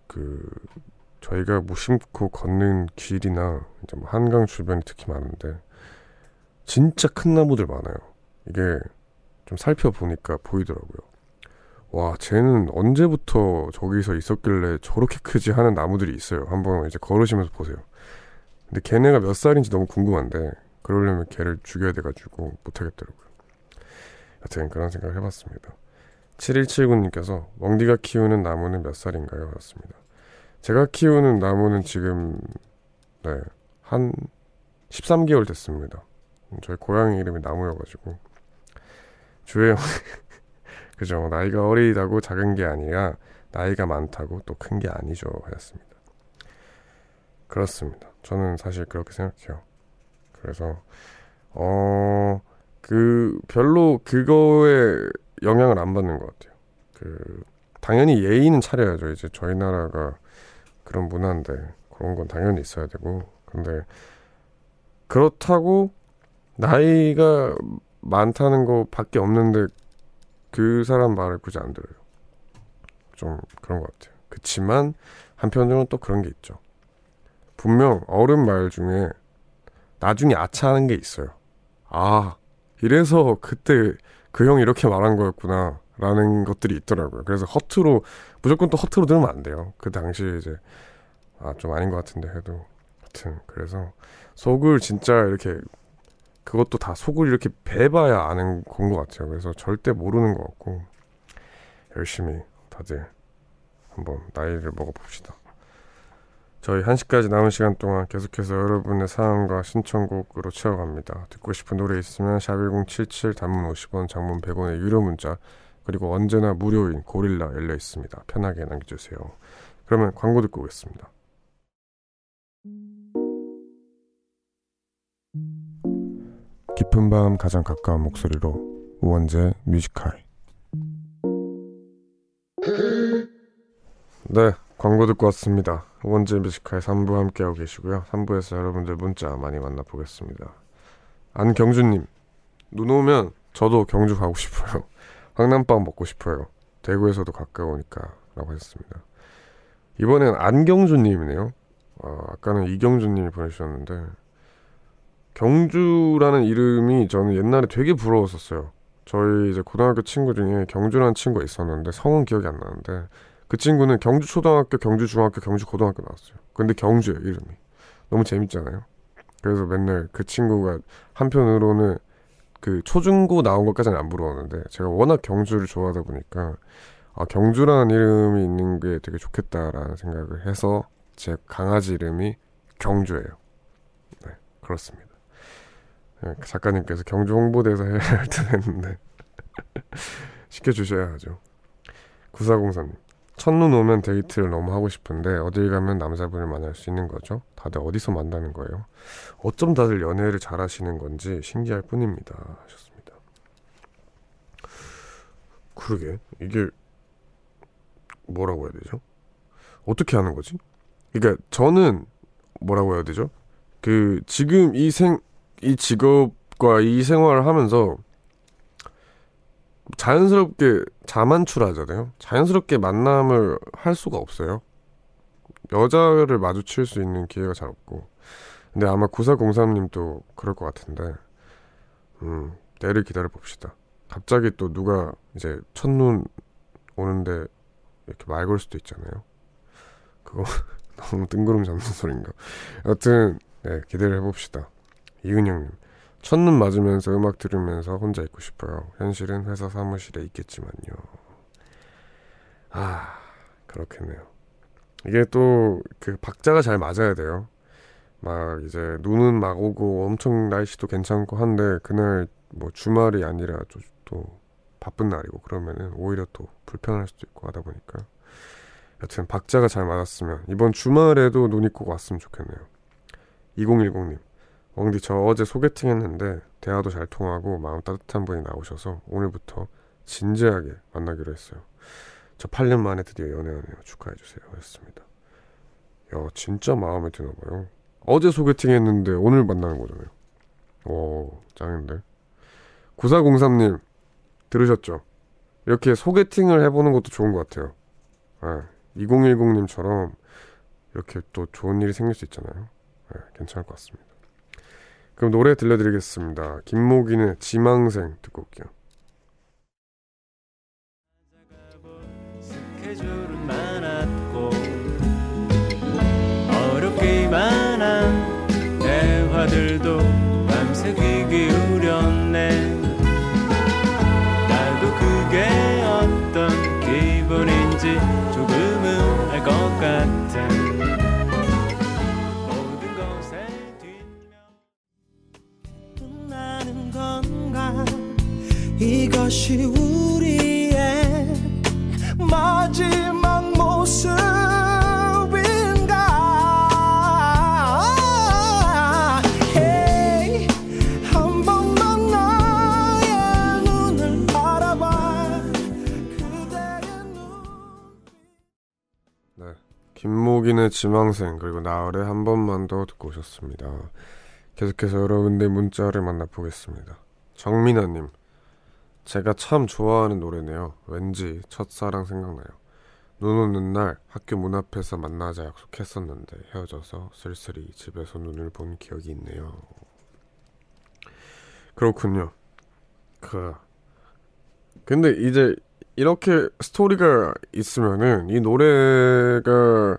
[SPEAKER 1] 그 저희가 무심코 걷는 길이나 이제 뭐 한강 주변이 특히 많은데 진짜 큰 나무들 많아요. 이게 좀 살펴보니까 보이더라고요. 와, 쟤는 언제부터 저기서 있었길래 저렇게 크지 하는 나무들이 있어요. 한번 이제 걸으시면서 보세요. 근데 걔네가 몇 살인지 너무 궁금한데 그러려면 걔를 죽여야 돼가지고 못하겠더라고요. 여튼 그런 생각을 해봤습니다. 7179님께서 멍디가 키우는 나무는 몇 살인가요? 였습니다. 제가 키우는 나무는 지금 네, 한 13개월 됐습니다. 저희 고양이 이름이 나무여가지고 주혜영 그죠 나이가 어리다고 작은 게 아니라 나이가 많다고 또 큰 게 아니죠 하였습니다. 그렇습니다. 저는 사실 그렇게 생각해요. 그래서 어 그 별로 그거에 영향을 안 받는 것 같아요. 그 당연히 예의는 차려야죠. 이제 저희 나라가 그런 문화인데 그런 건 당연히 있어야 되고 근데 그렇다고 나이가 많다는 거밖에 없는데 그 사람 말을 굳이 안 들어요. 좀 그런 것 같아요. 그치만 한편으로는 또 그런 게 있죠. 분명 어른 말 중에 나중에 아차하는 게 있어요. 아, 이래서 그때 그 형이 이렇게 말한 거였구나. 라는 것들이 있더라고요. 그래서 허투루, 무조건 또 허투루 들으면 안 돼요. 그 당시에 이제, 아, 좀 아닌 것 같은데 해도. 하여튼, 그래서 속을 진짜 이렇게, 그것도 다 속을 이렇게 배봐야 아는 건 것 같아요. 그래서 절대 모르는 것 같고, 열심히 다들 한번 나이를 먹어봅시다. 저희 1시까지 남은 시간 동안 계속해서 여러분의 사연과 신청곡으로 채워갑니다. 듣고 싶은 노래 있으면 샵1077 단문 50원 장문 100원의 유료 문자 그리고 언제나 무료인 고릴라 열려 있습니다. 편하게 남겨주세요. 그러면 광고 듣고 오겠습니다. 깊은 밤 가장 가까운 목소리로 우원재 뮤지컬 네 광고 듣고 왔습니다. 원제 뮤지컬 3부 함께하고 계시고요. 3부에서 여러분들 문자 많이 만나보겠습니다. 안경주님, 눈 오면 저도 경주 가고 싶어요. 황남빵 먹고 싶어요. 대구에서도 가까우니까 라고 하셨습니다. 이번엔 안경주님이네요. 어, 아까는 이경주님이 보내주셨는데 경주라는 이름이 저는 옛날에 되게 부러웠었어요. 저희 이제 고등학교 친구 중에 경주라는 친구가 있었는데 성은 기억이 안 나는데 그 친구는 경주 초등학교, 경주 중학교, 경주 고등학교 나왔어요. 근데 경주예요 이름이. 너무 재밌잖아요. 그래서 맨날 그 친구가 한편으로는 그 초중고 나온 것까지는 안 부러웠는데 제가 워낙 경주를 좋아하다 보니까 아, 경주라는 이름이 있는 게 되게 좋겠다라는 생각을 해서 제 강아지 이름이 경주예요. 네, 그렇습니다. 네, 작가님께서 경주 홍보대사 해야 할 듯 했는데 시켜주셔야 하죠. 9403님 첫눈 오면 데이트를 너무 하고 싶은데 어딜 가면 남자분을 만날 수 있는 거죠? 다들 어디서 만나는 거예요? 어쩜 다들 연애를 잘 하시는 건지 신기할 뿐입니다. 하셨습니다. 그러게 이게 뭐라고 해야 되죠? 어떻게 하는 거지? 그러니까 저는 뭐라고 해야 되죠? 그 지금 이 생 이 직업과 이 생활을 하면서 자연스럽게 자만출하잖아요. 자연스럽게 만남을 할 수가 없어요. 여자를 마주칠 수 있는 기회가 잘 없고. 근데 아마 9403님도 그럴 것 같은데, 음, 때를 기다려 봅시다. 갑자기 또 누가 이제 첫눈 오는데 이렇게 말 걸 수도 있잖아요. 그거 너무 뜬구름 잡는 소린가. 여튼, 네, 기대를 해봅시다. 이은영님. 첫눈 맞으면서 음악 들으면서 혼자 있고 싶어요. 현실은 회사 사무실에 있겠지만요. 아, 그렇겠네요. 이게 또 그 박자가 잘 맞아야 돼요. 막 이제 눈은 막 오고 엄청 날씨도 괜찮고 한데 그날 뭐 주말이 아니라 또, 또 바쁜 날이고 그러면은 오히려 또 불편할 수도 있고 하다 보니까 여튼 박자가 잘 맞았으면 이번 주말에도 눈이 꼭 왔으면 좋겠네요. 2010님 엉디 저 어제 소개팅 했는데 대화도 잘 통하고 마음 따뜻한 분이 나오셔서 오늘부터 진지하게 만나기로 했어요. 저 8년 만에 드디어 연애하네요. 축하해 주세요. 하셨습니다. 야 진짜 마음에 드나 봐요. 어제 소개팅 했는데 오늘 만나는 거잖아요. 오 짱인데. 9403님 들으셨죠? 이렇게 소개팅을 해보는 것도 좋은 것 같아요. 네, 2010님처럼 이렇게 또 좋은 일이 생길 수 있잖아요. 네, 괜찮을 것 같습니다. 그럼 노래 들려드리겠습니다. 김목인의 지망생 듣고 올게요.
[SPEAKER 2] 스케줄은 많았고 어렵기만 한 대화들도
[SPEAKER 1] 지망생 그리고 나을의 한 번만 더 듣고 오셨습니다. 계속해서 여러분들 문자를 만나보겠습니다. 정민아님 제가 참 좋아하는 노래네요. 왠지 첫사랑 생각나요. 눈 오는 날 학교 문 앞에서 만나자 약속했었는데 헤어져서 쓸쓸히 집에서 눈을 본 기억이 있네요. 그렇군요. 그 근데 이제 이렇게 스토리가 있으면은 이 노래가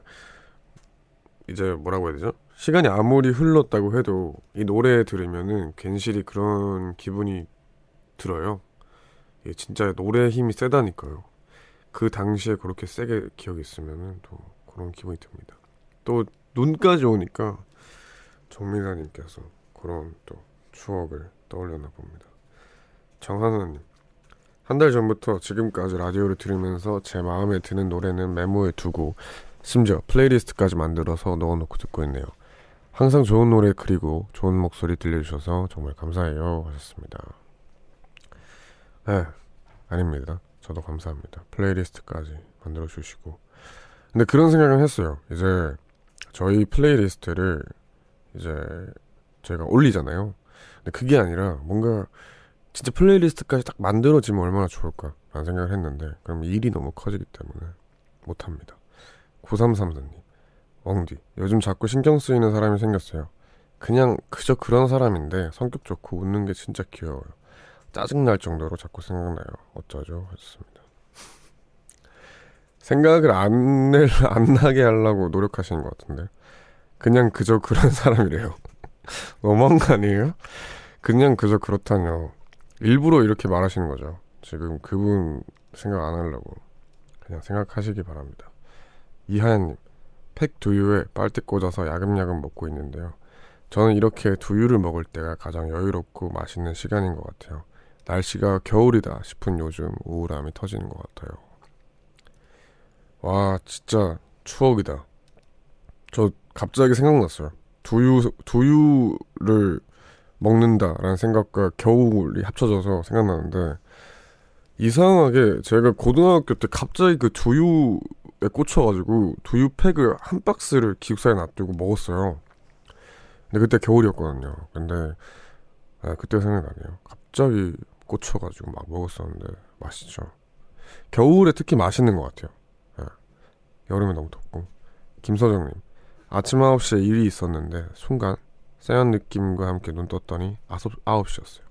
[SPEAKER 1] 이제 뭐라고 해야 되죠? 시간이 아무리 흘렀다고 해도 이 노래 들으면은 괜시리 그런 기분이 들어요. 이게 진짜 노래의 힘이 세다니까요. 그 당시에 그렇게 세게 기억이 있으면은 또 그런 기분이 듭니다. 또 눈까지 오니까 정민아님께서 그런 또 추억을 떠올려나 봅니다. 정하나님 한 달 전부터 지금까지 라디오를 들으면서 제 마음에 드는 노래는 메모에 두고 심지어 playlist까지 만들어서 넣어놓고 듣고 있네요. 항상 좋은 노래 그리고 좋은 목소리 들려주셔서 정말 감사해요 하셨습니다. 네, 아닙니다. 저도 감사합니다. playlist까지 만들어 주시고. 근데 그런 생각은 했어요. 이제 저희 playlist를 이제 제가 올리잖아요. 근데 그게 아니라 뭔가 진짜 플레이리스트까지 딱 만들어지면 얼마나 좋을까 라는 생각을 했는데 그럼 일이 너무 커지기 때문에 못합니다 9334님. 엉디 요즘 자꾸 신경 쓰이는 사람이 생겼어요. 그냥 그저 그런 사람인데 성격 좋고 웃는 게 진짜 귀여워요. 짜증날 정도로 자꾸 생각나요. 어쩌죠? 하셨습니다. 생각을 안, 낼, 안 나게 하려고 노력하시는 것 같은데. 그냥 그저 그런 사람이래요. 너무한 거 아니에요? 그냥 그저 그렇다뇨. 일부러 이렇게 말하시는 거죠. 지금 그분 생각 안 하려고 그냥 생각하시기 바랍니다. 이하연님, 팩 두유에 빨대 꽂아서 야금야금 먹고 있는데요. 저는 이렇게 두유를 먹을 때가 가장 여유롭고 맛있는 시간인 것 같아요. 날씨가 겨울이다 싶은 요즘 우울함이 터지는 것 같아요. 와, 진짜 추억이다. 저 갑자기 생각났어요. 두유, 두유를 먹는다라는 생각과 겨울이 합쳐져서 생각나는데 이상하게 제가 고등학교 때 갑자기 그 두유에 꽂혀가지고 두유팩을 한 박스를 기숙사에 놔두고 먹었어요. 근데 그때 겨울이었거든요. 근데 아, 그때 생각나네요. 갑자기 꽂혀가지고 막 먹었었는데 맛있죠. 겨울에 특히 맛있는 것 같아요. 네. 여름에 너무 덥고 김서정님 아침 9시에 일이 있었는데 순간 쎄한 느낌과 함께 눈 떴더니 아홉, 9시였어요.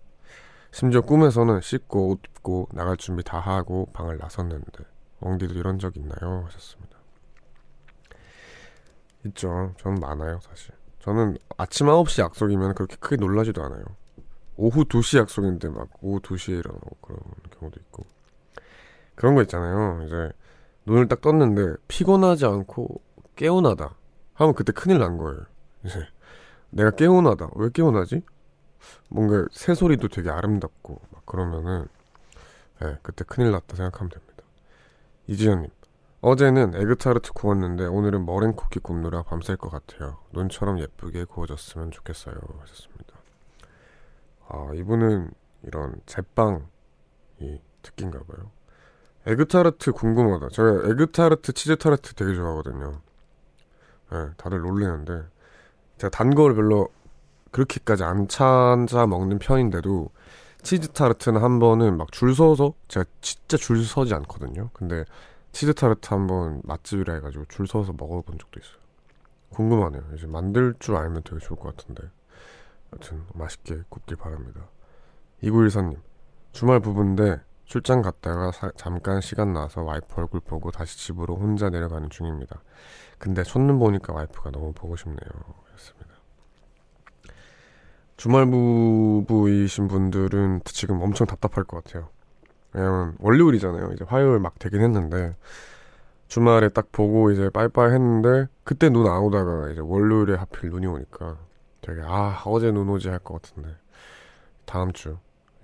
[SPEAKER 1] 심지어 꿈에서는 씻고 옷 입고 나갈 준비 다 하고 방을 나섰는데 엉디도 이런 적 있나요? 하셨습니다. 있죠. 저는 많아요, 사실. 저는 아침 9시 약속이면 그렇게 크게 놀라지도 않아요. 오후 2시 약속인데 막 오후 2시에 일어나고 그런 경우도 있고. 그런 거 있잖아요. 이제 눈을 딱 떴는데 피곤하지 않고 깨어나다 하면 그때 큰일 난 거예요. 이제 내가 깨어나다. 왜 깨어나지? 뭔가 새소리도 되게 아름답고 막 그러면은 예, 그때 큰일 났다 생각하면 됩니다. 이지현님 어제는 에그타르트 구웠는데 오늘은 머랭 쿠키 굽느라 밤샐 것 같아요. 눈처럼 예쁘게 구워졌으면 좋겠어요. 하셨습니다. 아 이분은 이런 제빵이 특기인가 봐요. 에그타르트 궁금하다. 제가 에그타르트 치즈타르트 되게 좋아하거든요. 예, 다들 놀래는데 제가 단 걸 별로 그렇게까지 안 찾아 먹는 편인데도 치즈 타르트는 한 번은 막 줄 서서 제가 진짜 줄 서지 않거든요. 근데 치즈 타르트 한 번 맛집이라 해가지고 줄 서서 먹어본 적도 있어요. 궁금하네요. 이제 만들 줄 알면 되게 좋을 것 같은데. 여튼 맛있게 굽길 바랍니다. 2914님 주말 부부인데 출장 갔다가 사, 잠깐 시간 나서 와이프 얼굴 보고 다시 집으로 혼자 내려가는 중입니다. 근데 손님 보니까 와이프가 너무 보고 싶네요. 였습니다. 주말 부부이신 분들은 지금 엄청 답답할 것 같아요. 왜냐면 월요일이잖아요. 이제 화요일 막 되긴 했는데 주말에 딱 보고 이제 빠이빠이 했는데 그때 눈 안 오다가 이제 월요일에 하필 눈이 오니까 되게 아 어제 눈 오지 할 것 같은데 다음 주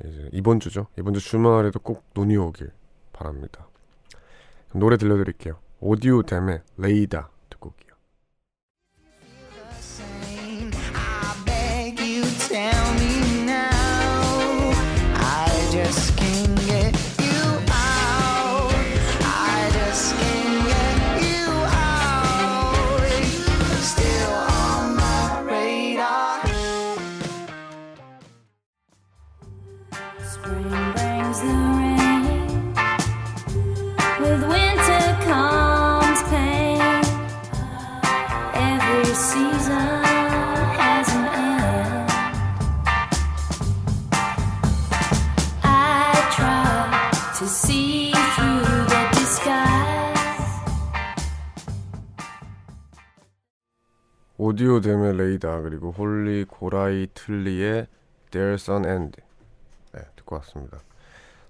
[SPEAKER 1] 이제 이번 주죠. 이번 주 주말에도 꼭 눈이 오길 바랍니다. 노래 들려드릴게요. 오디오 댐의 레이다 듣고 올게요. 오디오 댐의 레이다 그리고 Holly Golightly의 There's an End 네, 듣고 왔습니다.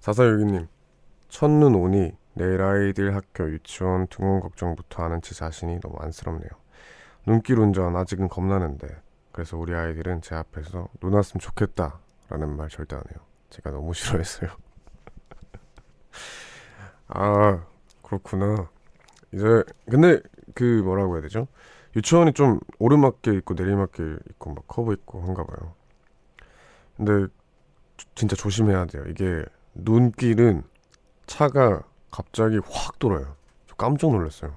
[SPEAKER 1] 사사유기님 첫눈 오니 내일 아이들 학교 유치원 등원 걱정부터 하는 제 자신이 너무 안쓰럽네요. 눈길 운전 아직은 겁나는데 그래서 우리 아이들은 제 앞에서 눈 왔으면 좋겠다 라는 말 절대 안 해요. 제가 너무 싫어했어요. 아 그렇구나. 이제 근데 그 뭐라고 해야 되죠? 유치원이 좀 오르막길 있고 내리막길 있고 막 커브 있고 한가 봐요. 근데 조- 진짜 조심해야 돼요. 이게 눈길은 차가 갑자기 확 돌아요. 저 깜짝 놀랐어요.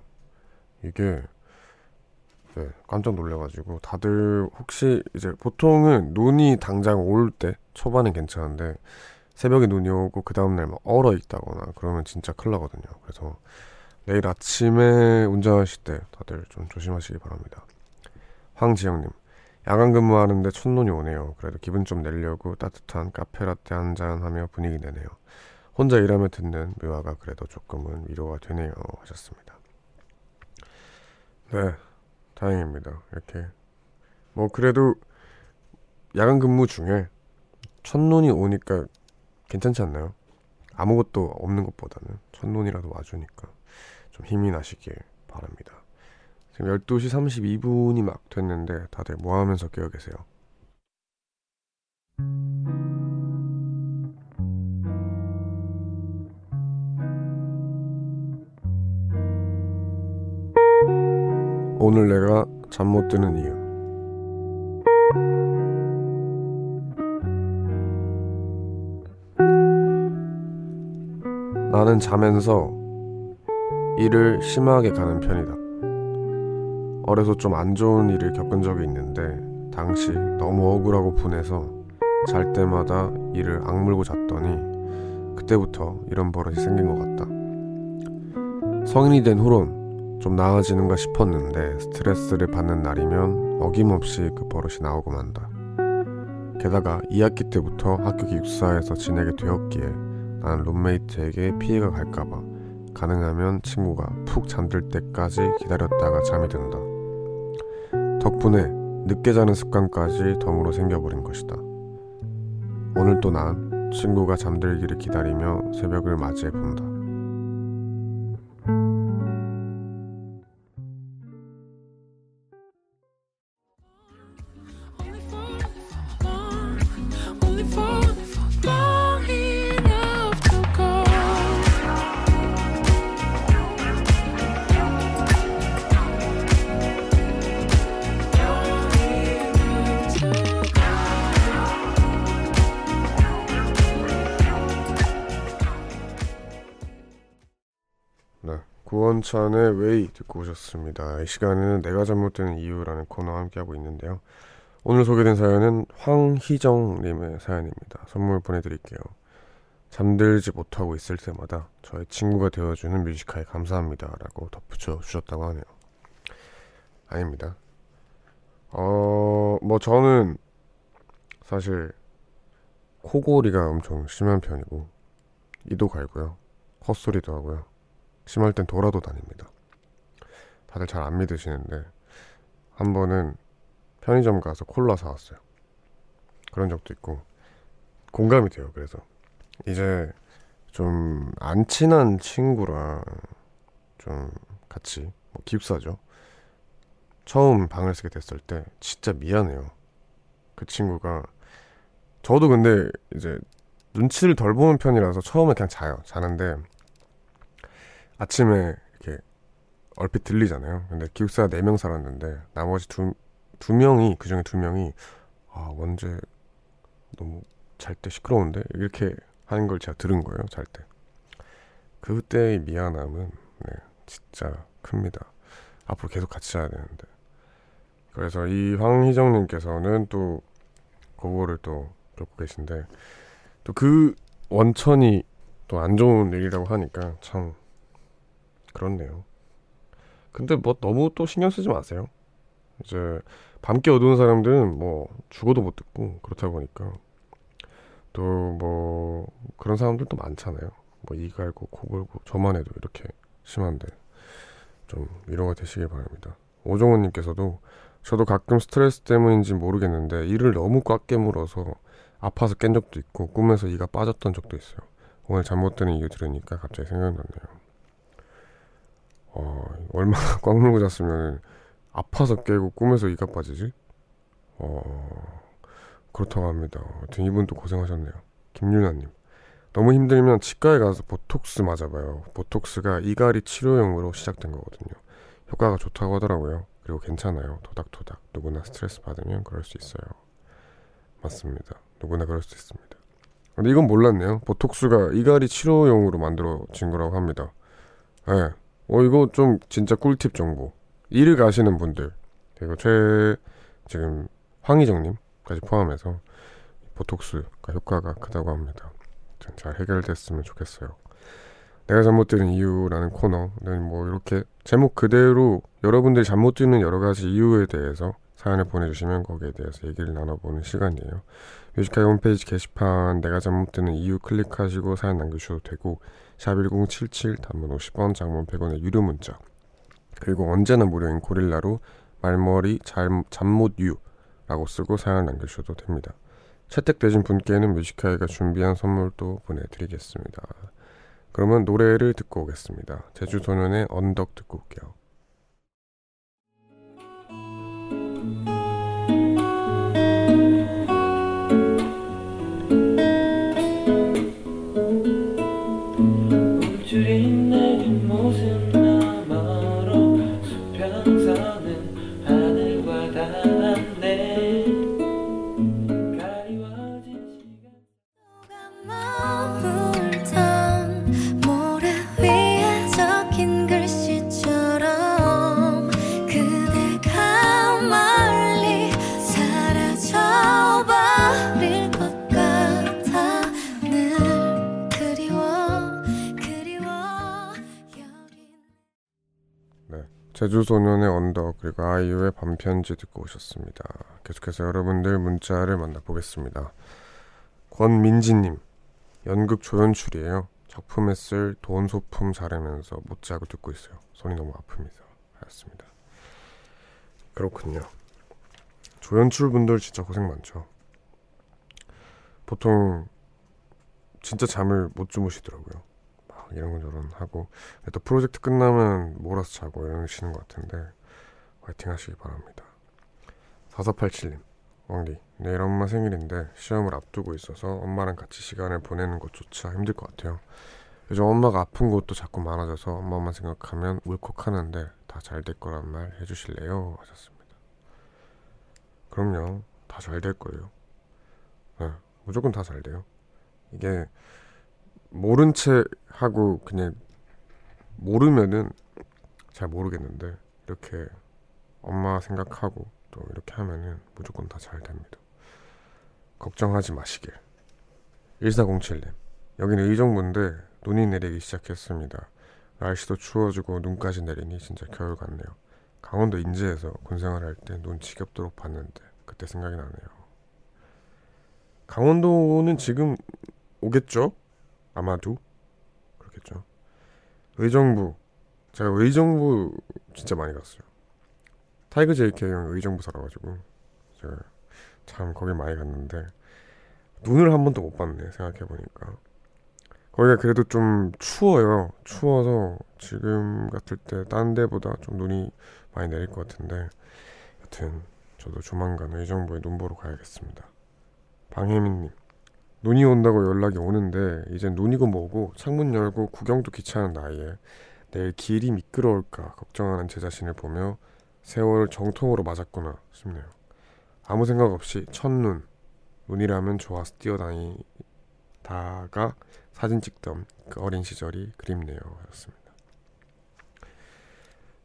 [SPEAKER 1] 이게 네, 깜짝 놀래가지고 다들 혹시 이제 보통은 눈이 당장 올 때 초반엔 괜찮은데 새벽에 눈이 오고 그 다음날 막 얼어 있다거나 그러면 진짜 큰일 나거든요. 그래서 내일 아침에 운전하실 때 다들 좀 조심하시기 바랍니다. 황지영님, 야간 근무하는데 첫눈이 오네요. 그래도 기분 좀 내려고 따뜻한 카페라떼 한 잔 하며 분위기 내네요. 혼자 일하며 듣는 묘화가 그래도 조금은 위로가 되네요. 하셨습니다. 네, 다행입니다. 이렇게 뭐 그래도 야간 근무 중에 첫눈이 오니까 괜찮지 않나요? 아무것도 없는 것보다는 첫눈이라도 와주니까 좀 힘이 나시길 바랍니다. 지금 12시 32분이 막 됐는데 다들 뭐 하면서 깨어 계세요? 오늘 내가 잠 못 드는 이유. 나는 자면서 일을 심하게 가는 편이다. 어려서 좀 안 좋은 일을 겪은 적이 있는데 당시 너무 억울하고 분해서 잘 때마다 일을 악물고 잤더니 그때부터 이런 버릇이 생긴 것 같다. 성인이 된 후론 좀 나아지는가 싶었는데 스트레스를 받는 날이면 어김없이 그 버릇이 나오고 만다. 게다가 2학기 때부터 학교 기숙사에서 지내게 되었기에 나는 룸메이트에게 피해가 갈까봐 가능하면 친구가 푹 잠들 때까지 기다렸다가 잠이 든다. 덕분에 늦게 자는 습관까지 덤으로 생겨버린 것이다. 오늘 또 난 친구가 잠들기를 기다리며 새벽을 맞이해 본다. 네. 구원찬의 Way 듣고 오셨습니다. 이 시간에는 내가 잘못되는 이유라는 코너와 함께하고 있는데요. 오늘 소개된 사연은 황희정님의 사연입니다. 선물 보내드릴게요. 잠들지 못하고 있을 때마다 저의 친구가 되어주는 Music High에 감사합니다. 라고 덧붙여 주셨다고 하네요. 아닙니다. 어, 뭐 저는 사실 코골이가 엄청 심한 편이고 이도 갈고요. 헛소리도 하고요. 심할 땐 돌아도 다닙니다. 다들 잘 안 믿으시는데 한 번은 편의점 가서 콜라 사왔어요. 그런 적도 있고 공감이 돼요. 그래서 이제 좀 안 친한 친구랑 좀 같이 뭐 기숙사죠. 처음 방을 쓰게 됐을 때 진짜 미안해요. 그 친구가 저도 근데 이제 눈치를 덜 보는 편이라서 처음에 그냥 자요. 자는데 아침에 이렇게 얼핏 들리잖아요. 근데 기숙사 4명 살았는데 나머지 두, 두 명이 그 중에 두 명이 아 원재 너무 잘 때 시끄러운데 이렇게 하는 걸 제가 들은 거예요. 잘 때. 그때의 미안함은 네, 진짜 큽니다. 앞으로 계속 같이 자야 되는데. 그래서 이 황희정님께서는 또 그거를 또 겪고 계신데 또 그 원천이 또 안 좋은 일이라고 하니까 참 그렇네요. 근데 뭐 너무 또 신경 쓰지 마세요. 이제 밤께 어두운 사람들은 뭐 죽어도 못 듣고 그렇다 보니까 또 뭐 그런 사람들도 많잖아요. 뭐 이 갈고 코 골고 저만 해도 이렇게 심한데 좀 위로가 되시길 바랍니다. 오종원님께서도 저도 가끔 스트레스 때문인지 모르겠는데 이를 너무 꽉 깨물어서 아파서 깬 적도 있고 꿈에서 이가 빠졌던 적도 있어요. 오늘 잠 못 드는 이유 들으니까 갑자기 생각났네요. 어, 얼마나 꽉 물고 잤으면 아파서 깨고 꿈에서 이가 빠지지? 어, 그렇다고 합니다. 하여튼 이분도 고생하셨네요. 김유나님. 너무 힘들면 치과에 가서 보톡스 맞아봐요. 보톡스가 이갈이 치료용으로 시작된 거거든요. 효과가 좋다고 하더라고요. 그리고 괜찮아요. 도닥도닥. 누구나 스트레스 받으면 그럴 수 있어요. 맞습니다. 누구나 그럴 수 있습니다. 근데 이건 몰랐네요. 보톡스가 이갈이 치료용으로 만들어진 거라고 합니다. 예. 네. 어, 이거 좀 진짜 꿀팁 정보. 일을 가시는 분들, 그리고 최, 지금 황희정님까지 포함해서 보톡스가 효과가 크다고 합니다. 잘 해결됐으면 좋겠어요. 내가 잠못 드는 이유라는 코너는 뭐 이렇게 제목 그대로 여러분들이 잠못 드는 여러 가지 이유에 대해서 사연을 보내주시면 거기에 대해서 얘기를 나눠보는 시간이에요. 뮤지카이 홈페이지 게시판 내가 잠못 드는 이유 클릭하시고 사연 남겨주셔도 되고 샵 1077 단문 50원 장문 100원의 유료 문자 그리고 언제나 무료인 고릴라로 말머리 잠못유라고 쓰고 사연 남겨주셔도 됩니다. 채택되신 분께는 뮤지카이가 준비한 선물도 보내드리겠습니다. 그러면 노래를 듣고 오겠습니다. 제주 소년의 언덕 듣고 올게요. 제주소년의 언덕 그리고 아이유의 반편지 듣고 오셨습니다. 계속해서 여러분들 문자를 만나보겠습니다. 권민지님 연극 조연출이에요. 작품에 쓸 돈 소품 자르면서 못 자고 듣고 있어요. 손이 너무 아픕니다. 하였습니다. 그렇군요. 조연출 분들 진짜 고생 많죠. 보통 진짜 잠을 못 주무시더라고요. 막 이런저런 하고 근데 또 프로젝트 끝나면 몰아서 자고 이러시는 것 같은데 화이팅 하시기 바랍니다. 4487님 왕디 내일 엄마 생일인데 시험을 앞두고 있어서 엄마랑 같이 시간을 보내는 것조차 힘들 것 같아요. 요즘 엄마가 아픈 것도 자꾸 많아져서 엄마만 생각하면 울컥하는데 다 잘 될 거란 말 해주실래요? 하셨습니다. 그럼요. 다 잘 될 거예요. 네, 무조건 다 잘 돼요. 이게 모른 채 하고 그냥 모르면은 잘 모르겠는데 이렇게 엄마 생각하고 또 이렇게 하면은 무조건 다 잘 됩니다. 걱정하지 마시길. 1407님 여기는 의정부인데 눈이 내리기 시작했습니다. 날씨도 추워지고 눈까지 내리니 진짜 겨울 같네요. 강원도 인제에서 군생활 할 때 눈 지겹도록 봤는데 그때 생각이 나네요. 강원도는 지금 오겠죠? 아마도 그렇겠죠. 의정부 제가 의정부 진짜 많이 갔어요. 타이거 JK 형 의정부 살아가지고 제가 참 거기 많이 갔는데 눈을 한 번도 못 봤네 생각해 보니까 거기가 그래도 좀 추워요. 추워서 지금 같을 때 딴 데보다 좀 눈이 많이 내릴 것 같은데 여튼 저도 조만간 의정부에 눈 보러 가야겠습니다. 방혜민님 눈이 온다고 연락이 오는데 이젠 눈이고 뭐고 창문 열고 구경도 귀찮은 나이에 내일 길이 미끄러울까 걱정하는 제 자신을 보며 세월을 정통으로 맞았구나 싶네요. 아무 생각 없이 첫눈 눈이라면 좋아서 뛰어다니다가 사진 찍던 그 어린 시절이 그립네요. 하였습니다.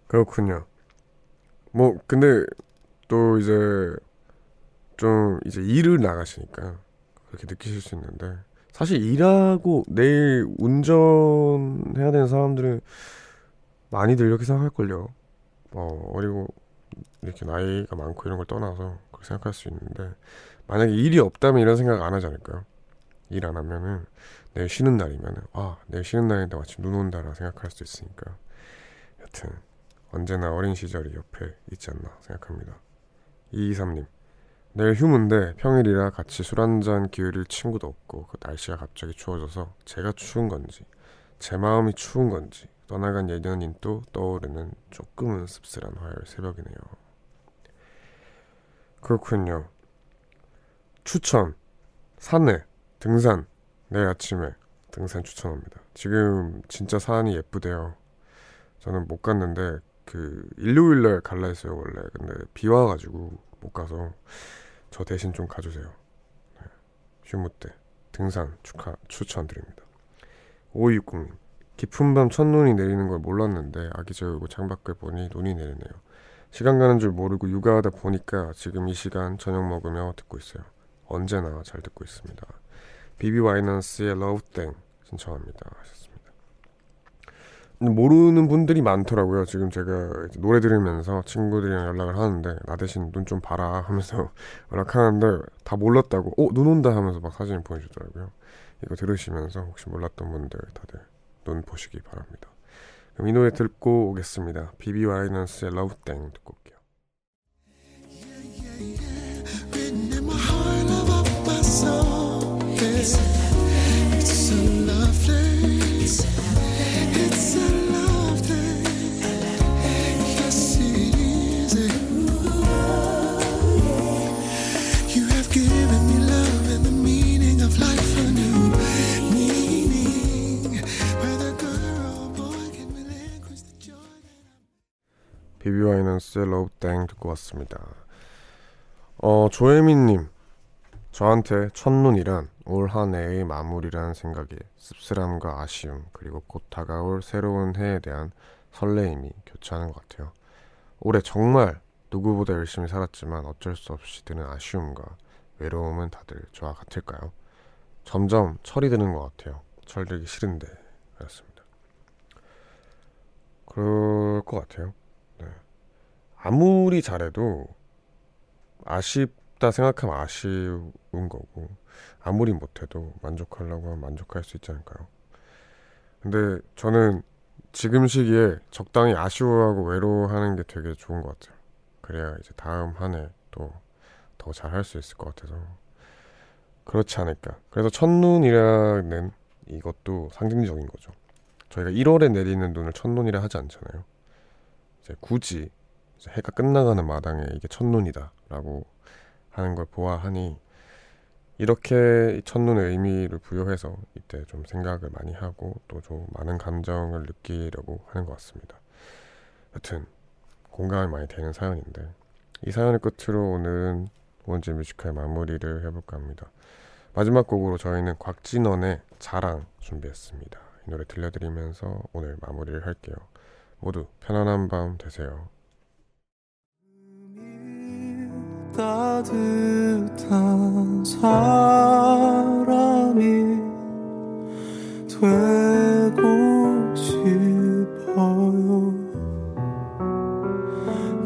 [SPEAKER 1] 그렇군요. 뭐 근데 또 이제 좀 이제 일을 나가시니까 그렇게 느끼실 수 있는데 사실 일하고 내일 운전해야 되는 사람들은 많이들 이렇게 생각할걸요. 어, 어리고 이렇게 나이가 많고 이런 걸 떠나서 그렇게 생각할 수 있는데 만약에 일이 없다면 이런 생각 안 하지 않을까요? 일 안 하면은 내일 쉬는 날이면은 아 내일 쉬는 날인데 마침 눈 온다라 생각할 수 있으니까 여튼 언제나 어린 시절이 옆에 있지 않나 생각합니다. 223님 내일 휴무인데 평일이라 같이 술 한잔 기울일 친구도 없고 그 날씨가 갑자기 추워져서 제가 추운 건지 제 마음이 추운 건지 떠나간 예년인 또 떠오르는 조금은 씁쓸한 화요일 새벽이네요. 그렇군요. 추천 산에 등산 내일 아침에 등산 추천합니다. 지금 진짜 산이 예쁘대요. 저는 못 갔는데 그 일요일 날 갈라 했어요 원래. 근데 비 와가지고 못 가서 저 대신 좀 가주세요. 네. 휴무 때 등산 축하 추천드립니다. 5260님 깊은 밤 첫눈이 내리는 걸 몰랐는데 아기 재우고 창밖을 보니 눈이 내리네요. 시간 가는 줄 모르고 육아하다 보니까 지금 이 시간 저녁 먹으며 듣고 있어요. 언제나 잘 듣고 있습니다. 비비 와이넌스의 Love Thing 신청합니다 모르는 분들이 많더라고요. 지금 제가 노래 들으면서 친구들이랑 연락을 하는데 나 대신 눈 좀 봐라 하면서 연락하는데 다 몰랐다고 어 눈 온다 하면서 막 사진을 보내주더라고요. 이거 들으시면서 혹시 몰랐던 분들 다들 눈 보시기 바랍니다. 그럼 이 노래 듣고 오겠습니다. 비비 Love Thing 듣고 올게요.
[SPEAKER 3] it's so lovely.
[SPEAKER 1] 비비 와이넌스의 Love Thing 듣고 왔습니다. 어, 조혜민님, 저한테 첫눈이란 올 한 해의 마무리라는 생각에 씁쓸함과 아쉬움, 그리고 곧 다가올 새로운 해에 대한 설레임이 교차하는 것 같아요. 올해 정말 누구보다 열심히 살았지만 어쩔 수 없이 드는 아쉬움과 외로움은 다들 저와 같을까요? 점점 철이 드는 것 같아요. 철 들기 싫은데, 그렇습니다. 그럴 것 같아요. 네. 아무리 잘해도 아쉽다 생각하면 아쉬운 거고 아무리 못해도 만족하려고 하면 만족할 수 있지 않을까요? 근데 저는 지금 시기에 적당히 아쉬워하고 외로워하는 게 되게 좋은 것 같아요. 그래야 이제 다음 한 해 또 더 잘할 수 있을 것 같아서 그렇지 않을까. 그래서 첫눈이라는 이것도 상징적인 거죠. 저희가 1월에 내리는 눈을 첫눈이라 하지 않잖아요. 이제 굳이 해가 끝나가는 마당에 이게 첫눈이다라고 하는 걸 보아하니 이렇게 이 첫눈의 의미를 부여해서 이때 좀 생각을 많이 하고 또 좀 많은 감정을 느끼려고 하는 것 같습니다. 여튼 공감이 많이 되는 사연인데 이 사연을 끝으로 오늘은 원지 뮤지컬 마무리를 해볼까 합니다. 마지막 곡으로 저희는 곽진원의 자랑 준비했습니다. 이 노래 들려드리면서 오늘 마무리를 할게요. 모두 편안한 밤 되세요.
[SPEAKER 3] 따뜻한 사람이 되고 싶어요.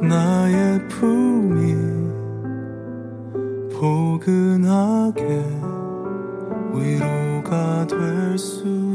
[SPEAKER 3] 나의 품이 포근하게 위로가 될수